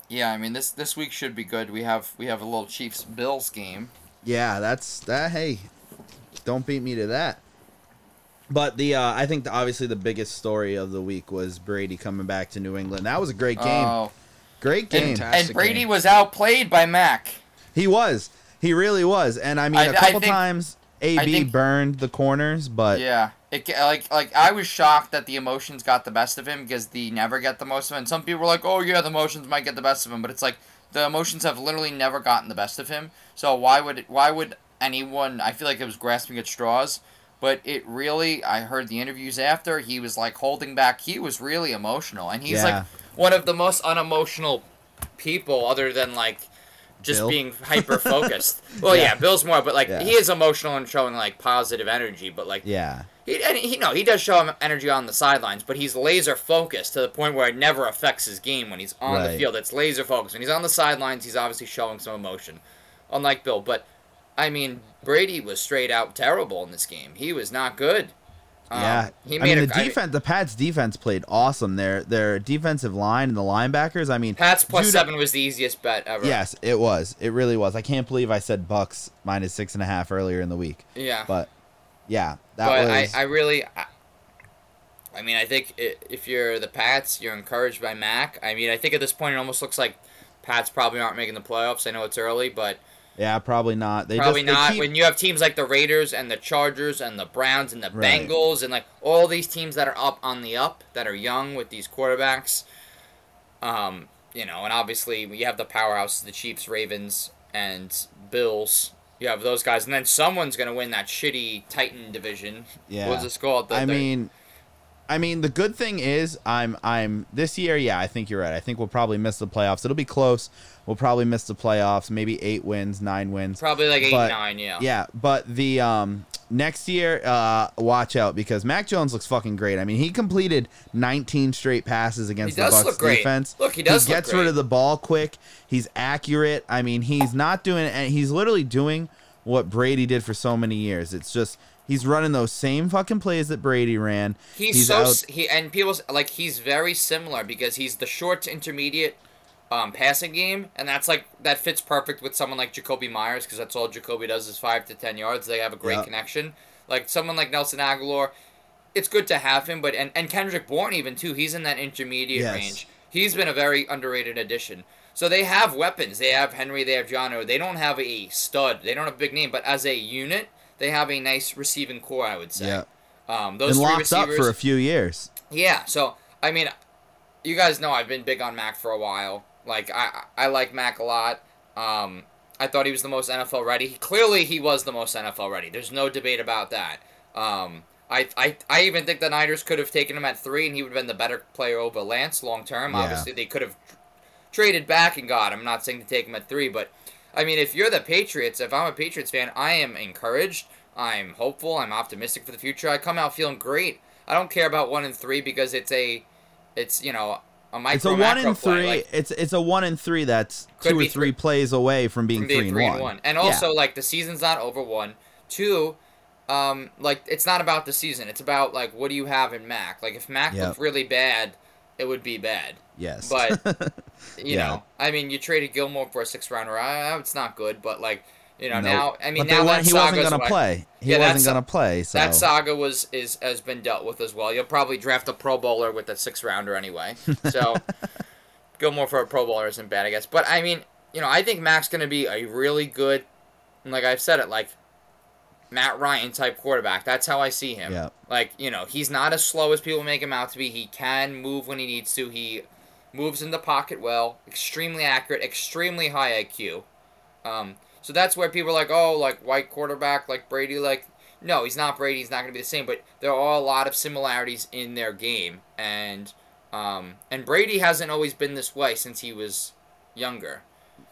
Speaker 3: yeah, I mean this this week should be good. We have we have a little Chiefs Bills game.
Speaker 1: Yeah, that's that. Hey, don't beat me to that. But the uh, I think the, obviously the biggest story of the week was Brady coming back to New England. That was a great game.
Speaker 3: Oh.
Speaker 1: great game.
Speaker 3: And, and Brady
Speaker 4: game.
Speaker 3: was outplayed by Mac.
Speaker 1: he was. He really was. And I mean,
Speaker 3: I-
Speaker 1: a
Speaker 3: I
Speaker 1: couple
Speaker 3: think-
Speaker 1: times AB
Speaker 3: think-
Speaker 1: burned the corners, but
Speaker 3: Yeah. It like like I was shocked that the emotions got the best of him because the never get the most of him. And some people were like, "Oh yeah, the emotions might get the best of him," but it's like the emotions have literally never gotten the best of him. So why would why would anyone? I feel like it was grasping at straws, but it really. I heard the interviews after he was like holding back. He was really emotional, and he's
Speaker 1: Yeah.
Speaker 3: like one of the most unemotional people, other than like. Just
Speaker 1: Bill?
Speaker 3: being hyper focused. well,
Speaker 1: Yeah.
Speaker 3: yeah. Bill's more, but like
Speaker 1: Yeah.
Speaker 3: he is emotional and showing like positive energy. But like
Speaker 1: yeah.
Speaker 3: he, and he no, he does show energy on the sidelines, but he's laser focused to the point where it never affects his game when he's on
Speaker 1: Right.
Speaker 3: the field. It's laser focused. When he's on the sidelines, he's obviously showing some emotion, unlike Bill. But I mean, Brady was straight out terrible in this game. He was not good. Um,
Speaker 1: Yeah,
Speaker 3: he
Speaker 1: I
Speaker 3: made
Speaker 1: mean
Speaker 3: a,
Speaker 1: the defense. the Pats' defense played awesome. Their their defensive line and the linebackers. I mean,
Speaker 3: Pats plus
Speaker 1: Judah-
Speaker 3: seven was the easiest bet ever.
Speaker 1: Yes, it was. It really was. I can't believe I said Bucks minus six and a half earlier in the week.
Speaker 3: yeah.
Speaker 1: But yeah, that
Speaker 3: but
Speaker 1: was.
Speaker 3: I, I really, I, I mean, I think i if you're the Pats, you're encouraged by Mac. I mean, I think at this point it almost looks like Pats probably aren't making the playoffs. I know it's early, but
Speaker 1: yeah, probably not. They
Speaker 3: probably
Speaker 1: just,
Speaker 3: not.
Speaker 1: keep-
Speaker 3: when you have teams like the Raiders and the Chargers and the Browns and the
Speaker 1: Right.
Speaker 3: Bengals and like all these teams that are up on the up that are young with these quarterbacks, um, you know, and obviously you have the powerhouses, the Chiefs, Ravens, and Bills. You have those guys, and then someone's gonna win that shitty Titan division.
Speaker 1: Yeah.
Speaker 3: What's this called? The-
Speaker 1: I mean, I mean, the good thing is, I'm, I'm this year. Yeah, I think you're right. I think we'll probably miss the playoffs. It'll be close. We'll probably miss the playoffs. Maybe eight wins, nine wins.
Speaker 3: Probably like eight,
Speaker 1: But-
Speaker 3: nine, yeah.
Speaker 1: Yeah, but the um next year, uh, watch out because Mac Jones looks fucking great. I mean, he completed 19 straight passes against
Speaker 3: He
Speaker 1: the Bucks
Speaker 3: look great.
Speaker 1: defense.
Speaker 3: Look, he does
Speaker 1: He gets rid of the ball quick. He's accurate. I mean, he's not doing and he's literally doing what Brady did for so many years. It's just he's running those same fucking plays that Brady ran.
Speaker 3: He's, so
Speaker 1: out-
Speaker 3: he and people like he's very similar because he's the short to intermediate um, passing game, and that's like that fits perfect with someone like Jakobi Meyers because that's all Jacoby does is five to ten yards. They have a great
Speaker 1: Yeah.
Speaker 3: connection. Like someone like Nelson Agholor, it's good to have him, but and, and Kendrick Bourne even too. He's in that intermediate
Speaker 1: Yes.
Speaker 3: range. He's been a very underrated addition. So they have weapons. They have Henry. They have Jonnu. They don't have a stud. They don't have a big name, but as a unit, they have a nice receiving corps. I would say.
Speaker 1: yeah,
Speaker 3: Um, those
Speaker 1: been
Speaker 3: three
Speaker 1: locked up for a few years.
Speaker 3: Yeah, so I mean, you guys know I've been big on Mac for a while. Like I I like Mac a lot. Um, I thought he was the most NFL ready. He, Clearly, he was the most NFL ready. There's no debate about that. Um, I, I, I even think the Niners could have taken him at three, and he would have been the better player over Lance long term.
Speaker 1: Yeah.
Speaker 3: Obviously, they could have traded back and got him. I'm not saying to take him at three, but I mean, if you're the Patriots, if I'm a Patriots fan, I am encouraged. I'm hopeful. I'm optimistic for the future. I come out feeling great. I don't care about one and three because it's a, it's you know, a micro
Speaker 1: It's a one in three.
Speaker 3: like,
Speaker 1: it's it's a one in three that's two or three
Speaker 3: three-
Speaker 1: plays away from being
Speaker 3: from being
Speaker 1: three, and one.
Speaker 3: And
Speaker 1: Yeah.
Speaker 3: also, like the season's not over. One, two, um, like it's not about the season. It's about like what do you have in Mac? Like if Mac
Speaker 1: Yep.
Speaker 3: looked really bad, it would be bad.
Speaker 1: yes,
Speaker 3: But you
Speaker 1: Yeah.
Speaker 3: know, I mean, you traded Gilmore for a six rounder. I, it's not good, but like you know
Speaker 1: Nope.
Speaker 3: now, I mean
Speaker 1: but
Speaker 3: now that
Speaker 1: he wasn't gonna play. He
Speaker 3: Yeah,
Speaker 1: wasn't gonna play. So
Speaker 3: That saga was is has been dealt with as well. You'll probably draft a Pro Bowler with a six rounder anyway. So Gilmore for a Pro Bowler isn't bad, I guess. But I mean, you know, I think Mac's going to be a really good, like I've said it, like Matt Ryan type quarterback. That's how I see him.
Speaker 1: Yeah.
Speaker 3: Like you know, he's not as slow as people make him out to be. He can move when he needs to. He moves in the pocket well. Extremely accurate. Extremely high IQ. Um, so that's where people are like, oh, like white quarterback, like Brady, like. No, he's not Brady. He's not going to be the same. But there are a lot of similarities in their game, and um, and Brady hasn't always been this way since he was younger.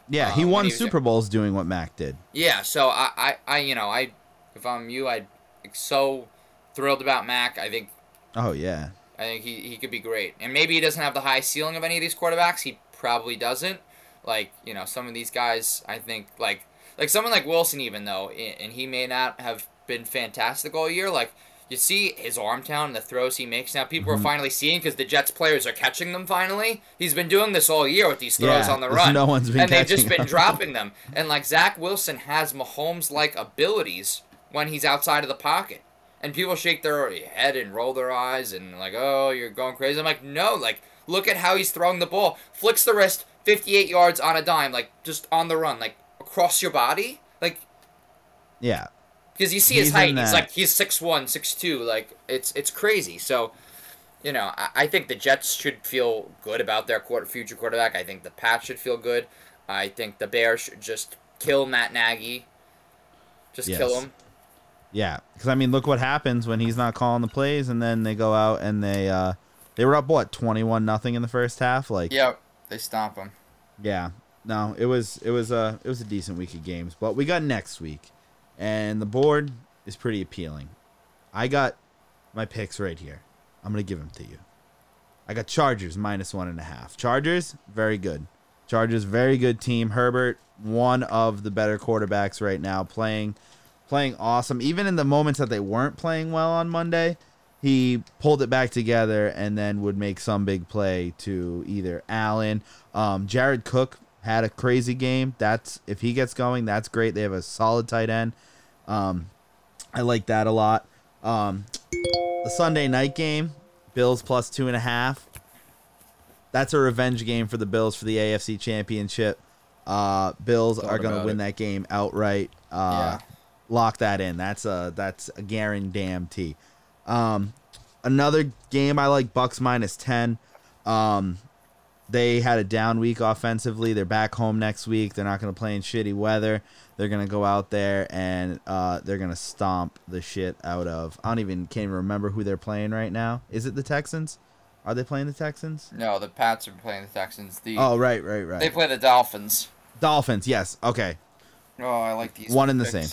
Speaker 1: yeah, he
Speaker 3: um,
Speaker 1: won
Speaker 3: he
Speaker 1: Super Bowls doing what Mac did.
Speaker 3: Yeah, so I, I, I, you know, I, if I'm you, I'd so thrilled about Mac. I think,
Speaker 1: Oh yeah,
Speaker 3: I think he, he could be great. And maybe he doesn't have the high ceiling of any of these quarterbacks. He probably doesn't. Like, you know, some of these guys, I think, like, like someone like Wilson, even though, and he may not have been fantastic all year. Like, you see his arm talent and the throws he makes now. People
Speaker 1: Mm-hmm.
Speaker 3: are finally seeing because the Jets players are catching them finally. He's been doing this all year with these throws
Speaker 1: Yeah,
Speaker 3: on the run.
Speaker 1: no one's been
Speaker 3: and they've just been
Speaker 1: them.
Speaker 3: dropping them. And like Zach Wilson has Mahomes like abilities when he's outside of the pocket. And people shake their head and roll their eyes and like, oh, you're going crazy. I'm like, no, like, look at how he's throwing the ball. Flicks the wrist, 58 yards on a dime, like just on the run, like across your body. Like,
Speaker 1: yeah.
Speaker 3: because you see his
Speaker 1: He's
Speaker 3: height, he's like he's 6'1", 6'2", like it's it's crazy. So, you know, I, I think the Jets should feel good about their quarter, future quarterback. I think the Pats should feel good. I think the Bears should just kill Matt Nagy. Just kill him.
Speaker 1: Yeah, because I mean, look what happens when he's not calling the plays, and then they go out and they uh, they were up what twenty one nothing in the first half. Like,
Speaker 3: yep, they stomp him.
Speaker 1: yeah, no, it was it was a it was a decent week of games, but we got next week, and the board is pretty appealing. I got my picks right here. I'm gonna give them to you. I got Chargers minus one and a half. Chargers very good. Chargers very good team. Herbert one of the better quarterbacks right now, playing playing awesome. Even in the moments that they weren't playing well on Monday, he pulled it back together and then would make some big play to either Allen. Um, Jared Cook had a crazy game. That's if he gets going, that's great. They have a solid tight end. Um, I like that a lot. Um, the Sunday night game, Bills plus two and a half. That's a revenge game for the Bills for the AFC Championship. Uh, Bills
Speaker 4: Thought
Speaker 1: are going to win
Speaker 4: it.
Speaker 1: that game outright. Uh,
Speaker 3: Yeah.
Speaker 1: Lock that in. That's a that's a guarantee. Um, another game I like Bucks minus ten. Um, they had a down week offensively. They're back home next week. They're not going to play in shitty weather. They're going to go out there and uh, they're going to stomp the shit out of. I don't even can't even remember who they're playing right now. Is it the Texans? Are they playing the Texans?
Speaker 3: No, the Pats are playing the Texans. The
Speaker 1: Oh, right, right, right.
Speaker 3: they play the Dolphins.
Speaker 1: Dolphins. Yes. Okay.
Speaker 3: Oh, I like these.
Speaker 1: One and the same.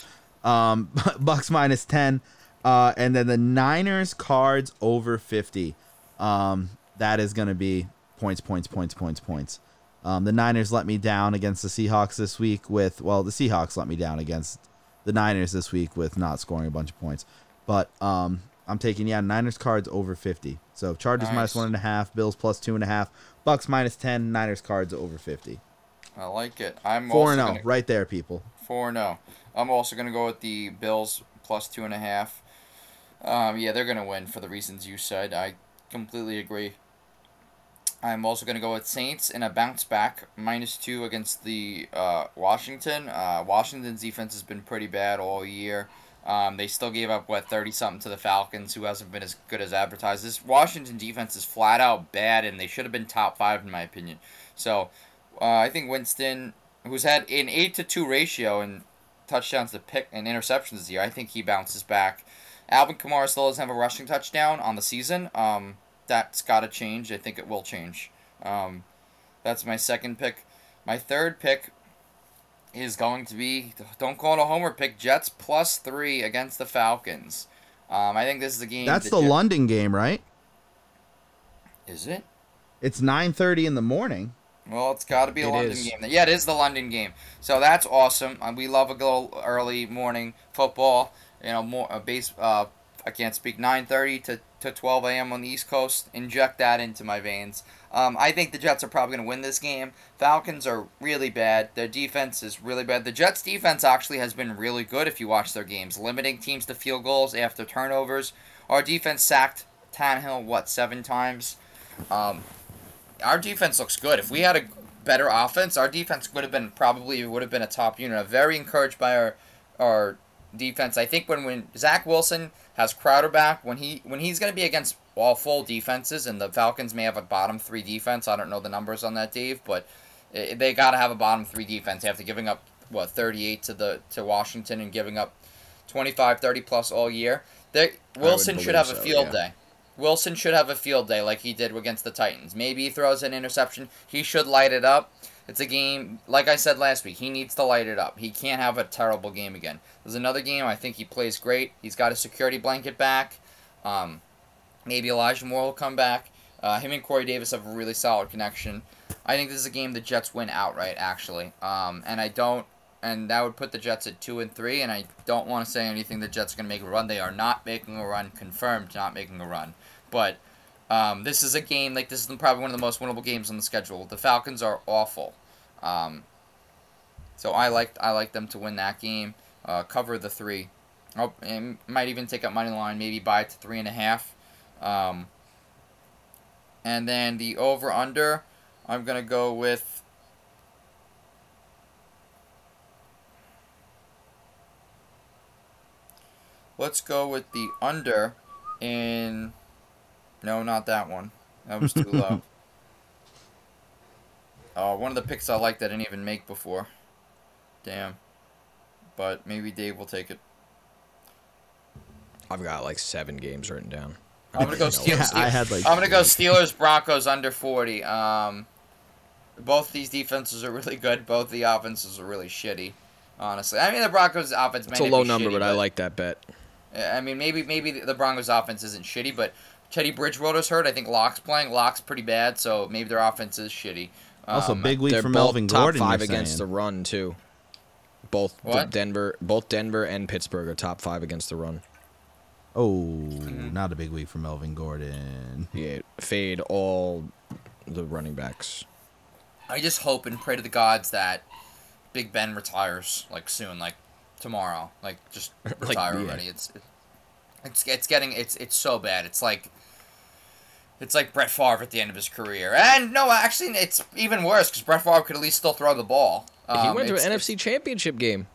Speaker 1: Um, Bucks minus ten, uh, and then the Niners cards over fifty. Um, that is going to be points, points, points, points, points. Um, the Niners let me down against the Seahawks this week with well, the Seahawks let me down against the Niners this week with not scoring a bunch of points. But um, I'm taking yeah Niners cards over fifty. So Chargers
Speaker 3: Nice.
Speaker 1: minus one and a half, Bills plus two and a half, Bucks minus ten, Niners cards over fifty.
Speaker 3: I like it. I'm
Speaker 1: Four
Speaker 3: also
Speaker 1: and
Speaker 3: gonna,
Speaker 1: zero, right there, people.
Speaker 3: Four and zero. I'm also gonna go with the Bills plus two and a half. Um, yeah, they're gonna win for the reasons you said. I completely agree. I'm also gonna go with Saints in a bounce back minus two against the uh, Washington. Uh, Washington's defense has been pretty bad all year. Um, they still gave up what thirty something to the Falcons, who hasn't been as good as advertised. This Washington defense is flat out bad, and they should have been top five in my opinion. So, uh, I think Winston, who's had an eight to two ratio in touchdowns to pick and interceptions this year, I think he bounces back. Alvin Kamara still doesn't have a rushing touchdown on the season. Um, that's got to change. I think it will change. Um, that's my second pick. My third pick is going to be don't call it a homer pick. Jets plus three against the Falcons. Um, I think this is the game.
Speaker 1: That's
Speaker 3: the
Speaker 1: the
Speaker 3: Jet-
Speaker 1: London game, right?
Speaker 3: Is it?
Speaker 1: It's 9:30 in the morning.
Speaker 3: Well, it's got to be a
Speaker 4: It
Speaker 3: London
Speaker 4: is.
Speaker 3: game. Yeah, it is the London game. So that's awesome. Uh, we love a little early morning football. You know, more uh, base. Uh, I can't speak. 9:30 to, to 12 a.m. on the East Coast. Inject that into my veins. Um, I think the Jets are probably going to win this game. Falcons are really bad. Their defense is really bad. The Jets' defense actually has been really good if you watch their games, limiting teams to field goals after turnovers. Our defense sacked Tannehill what seven times. Um, our defense looks good. If we had a better offense, our defense would have been probably would have been a top unit. I'm very encouraged by our our defense. I think when when Zach Wilson has Crowder back, when he when he's going to be against all full defenses, and the Falcons may have a bottom three defense. I don't know the numbers on that, Dave, but they got to have a bottom three defense after giving up what 38 to the to Washington and giving up 25, 30 plus all year. They, Wilson should have a
Speaker 4: so,
Speaker 3: field
Speaker 4: yeah.
Speaker 3: day. Wilson should have a field day like he did against the Titans. Maybe he throws an interception. He should light it up. It's a game, like I said last week, he needs to light it up. He can't have a terrible game again. There's another game, I think he plays great. He's got a security blanket back. Um, maybe Elijah Moore will come back. Uh, him and Corey Davis have a really solid connection. I think this is a game the Jets win outright, actually. Um, and I don't, and that would put the Jets at two and three. And I don't want to say anything the Jets are going to make a run. They are not making a run, confirmed not making a run. But um, this is a game like this is probably one of the most winnable games on the schedule. The Falcons are awful, um, so I like I like them to win that game. Uh, cover the three. Oh, and might even take up money line. Maybe buy it to three and a half. Um, and then the over under, I'm gonna go with. Let's go with the under in. No, not that one. That was too low. Oh, one of the picks I liked I didn't even make before. Damn. But maybe Dave will take it.
Speaker 4: I've got like seven games written down.
Speaker 3: I'm gonna go
Speaker 4: You know,
Speaker 3: Steelers.
Speaker 1: I had, like,
Speaker 3: I'm gonna go Steelers Broncos under 40. Um, both these defenses are really good. Both the offenses are really shitty. Honestly, I mean the Broncos offense.
Speaker 4: It's a low
Speaker 3: be
Speaker 4: number,
Speaker 3: shitty,
Speaker 4: but I like that bet.
Speaker 3: I mean, maybe maybe the Broncos offense isn't shitty, but Teddy Bridgewater's hurt. I think Lock's playing. Lock's pretty bad, so maybe their offense is shitty.
Speaker 1: Also,
Speaker 3: Um,
Speaker 1: big week
Speaker 4: They're
Speaker 1: for Melvin
Speaker 4: top
Speaker 1: Gordon.
Speaker 4: five
Speaker 1: you're
Speaker 4: against the run too. Both
Speaker 3: What?
Speaker 4: Denver, both Denver and Pittsburgh are top five against the run.
Speaker 1: Oh,
Speaker 3: Mm-hmm.
Speaker 1: not a big week for Melvin Gordon.
Speaker 4: Yeah, fade all the running backs.
Speaker 3: I just hope and pray to the gods that Big Ben retires like soon, like tomorrow, like just retire
Speaker 4: yeah.
Speaker 3: already. It's it's it's getting it's it's so bad. It's like it's like Brett Favre at the end of his career. And no, actually, it's even worse because Brett Favre could at least still throw the ball.
Speaker 4: he
Speaker 3: Um,
Speaker 4: went to an NFC Championship game.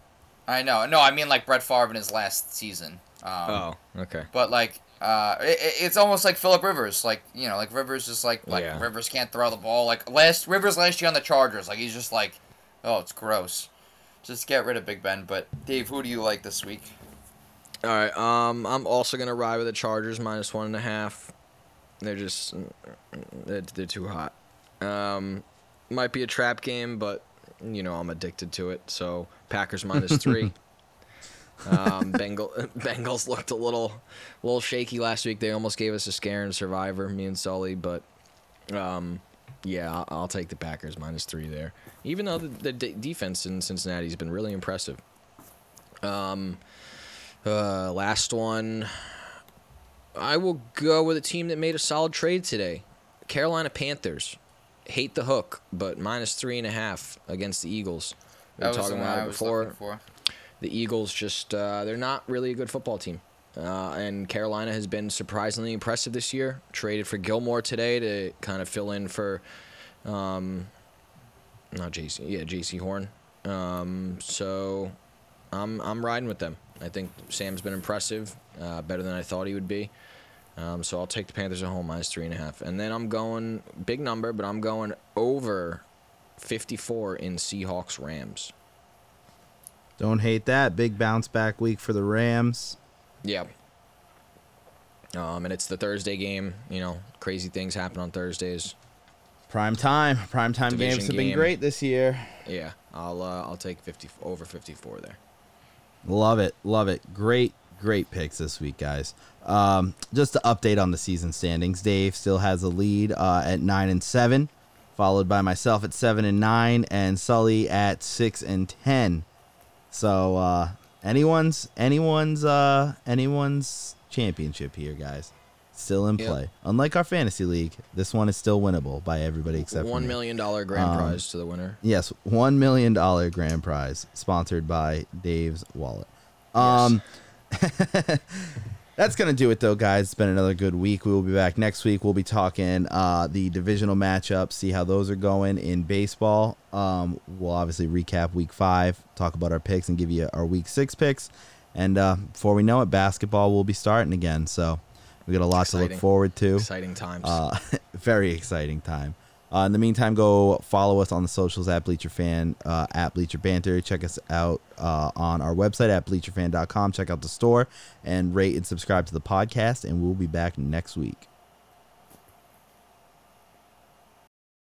Speaker 3: I know. No, I mean like Brett Favre in his last season. Um,
Speaker 4: oh, okay.
Speaker 3: But like, uh, it- it's almost like Philip Rivers. Like you know, like Rivers is like like
Speaker 4: Yeah.
Speaker 3: Rivers can't throw the ball. Like last Rivers last year on the Chargers, like he's just like, oh, it's gross. Just get rid of Big Ben. But Dave, who do you like this week?
Speaker 4: All right. Um, I'm also gonna ride with the Chargers minus one and a half. They're just they're, they're too hot. Um, might be a trap game, but you know I'm addicted to it. So Packers minus three. um, Bengal Bengals looked a little, a little shaky last week. They almost gave us a scare in Survivor, me and Sully, but um, yeah, I'll, I'll take the Packers minus three there. Even though the, the de- defense in Cincinnati has been really impressive. Um, uh, last one. I will go with a team that made a solid trade today. Carolina Panthers. Hate the hook, but minus three and a half against the Eagles. We were
Speaker 3: That
Speaker 4: talking about it before. The Eagles just uh, they're not really a good football team. Uh, and Carolina has been surprisingly impressive this year. Traded for Gilmore today to kind of fill in for, um, not Jaycee, yeah, Jaycee Horn. Um, so, I'm I'm riding with them. I think Sam's been impressive, uh, better than I thought he would be. Um, so I'll take the Panthers at home minus three and a half, and then I'm going big number, but I'm going over 54 in Seahawks Rams.
Speaker 1: Don't hate that. Big bounce back week for the Rams.
Speaker 4: Yeah. Um, and it's the Thursday game. You know, crazy things happen on Thursdays.
Speaker 1: Prime time. Prime time
Speaker 4: Division
Speaker 1: games have been great this year.
Speaker 4: Yeah, I'll uh, I'll take fifty over fifty four there.
Speaker 1: Love it. Love it. Great, great picks this week, guys. Um, just to update on the season standings, Dave still has a lead uh, at nine and seven, followed by myself at seven and nine, and Sully at six and ten. So uh, anyone's anyone's uh, anyone's championship here, guys. Still in
Speaker 4: Yep.
Speaker 1: play. Unlike our fantasy league, this one is still winnable by everybody except
Speaker 4: One million dollar grand
Speaker 1: Um,
Speaker 4: prize to the winner.
Speaker 1: Yes, one million dollar grand prize sponsored by Dave's wallet. Um, that's gonna do it though, guys. It's been another good week. We will be back next week. We'll be talking uh, the divisional matchups, see how those are going in baseball. Um, we'll obviously recap week five, talk about our picks, and give you our week six picks. And uh, before we know it, basketball will be starting again. So we got a lot to look forward to.
Speaker 4: Exciting times.
Speaker 1: Uh, very exciting time. Uh, in the meantime, go follow us on the socials at Bleacher Fan, uh, at Bleacher Banter. Check us out uh, on our website at bleacherfan.com. Check out the store and rate and subscribe to the podcast. And we'll be back next week.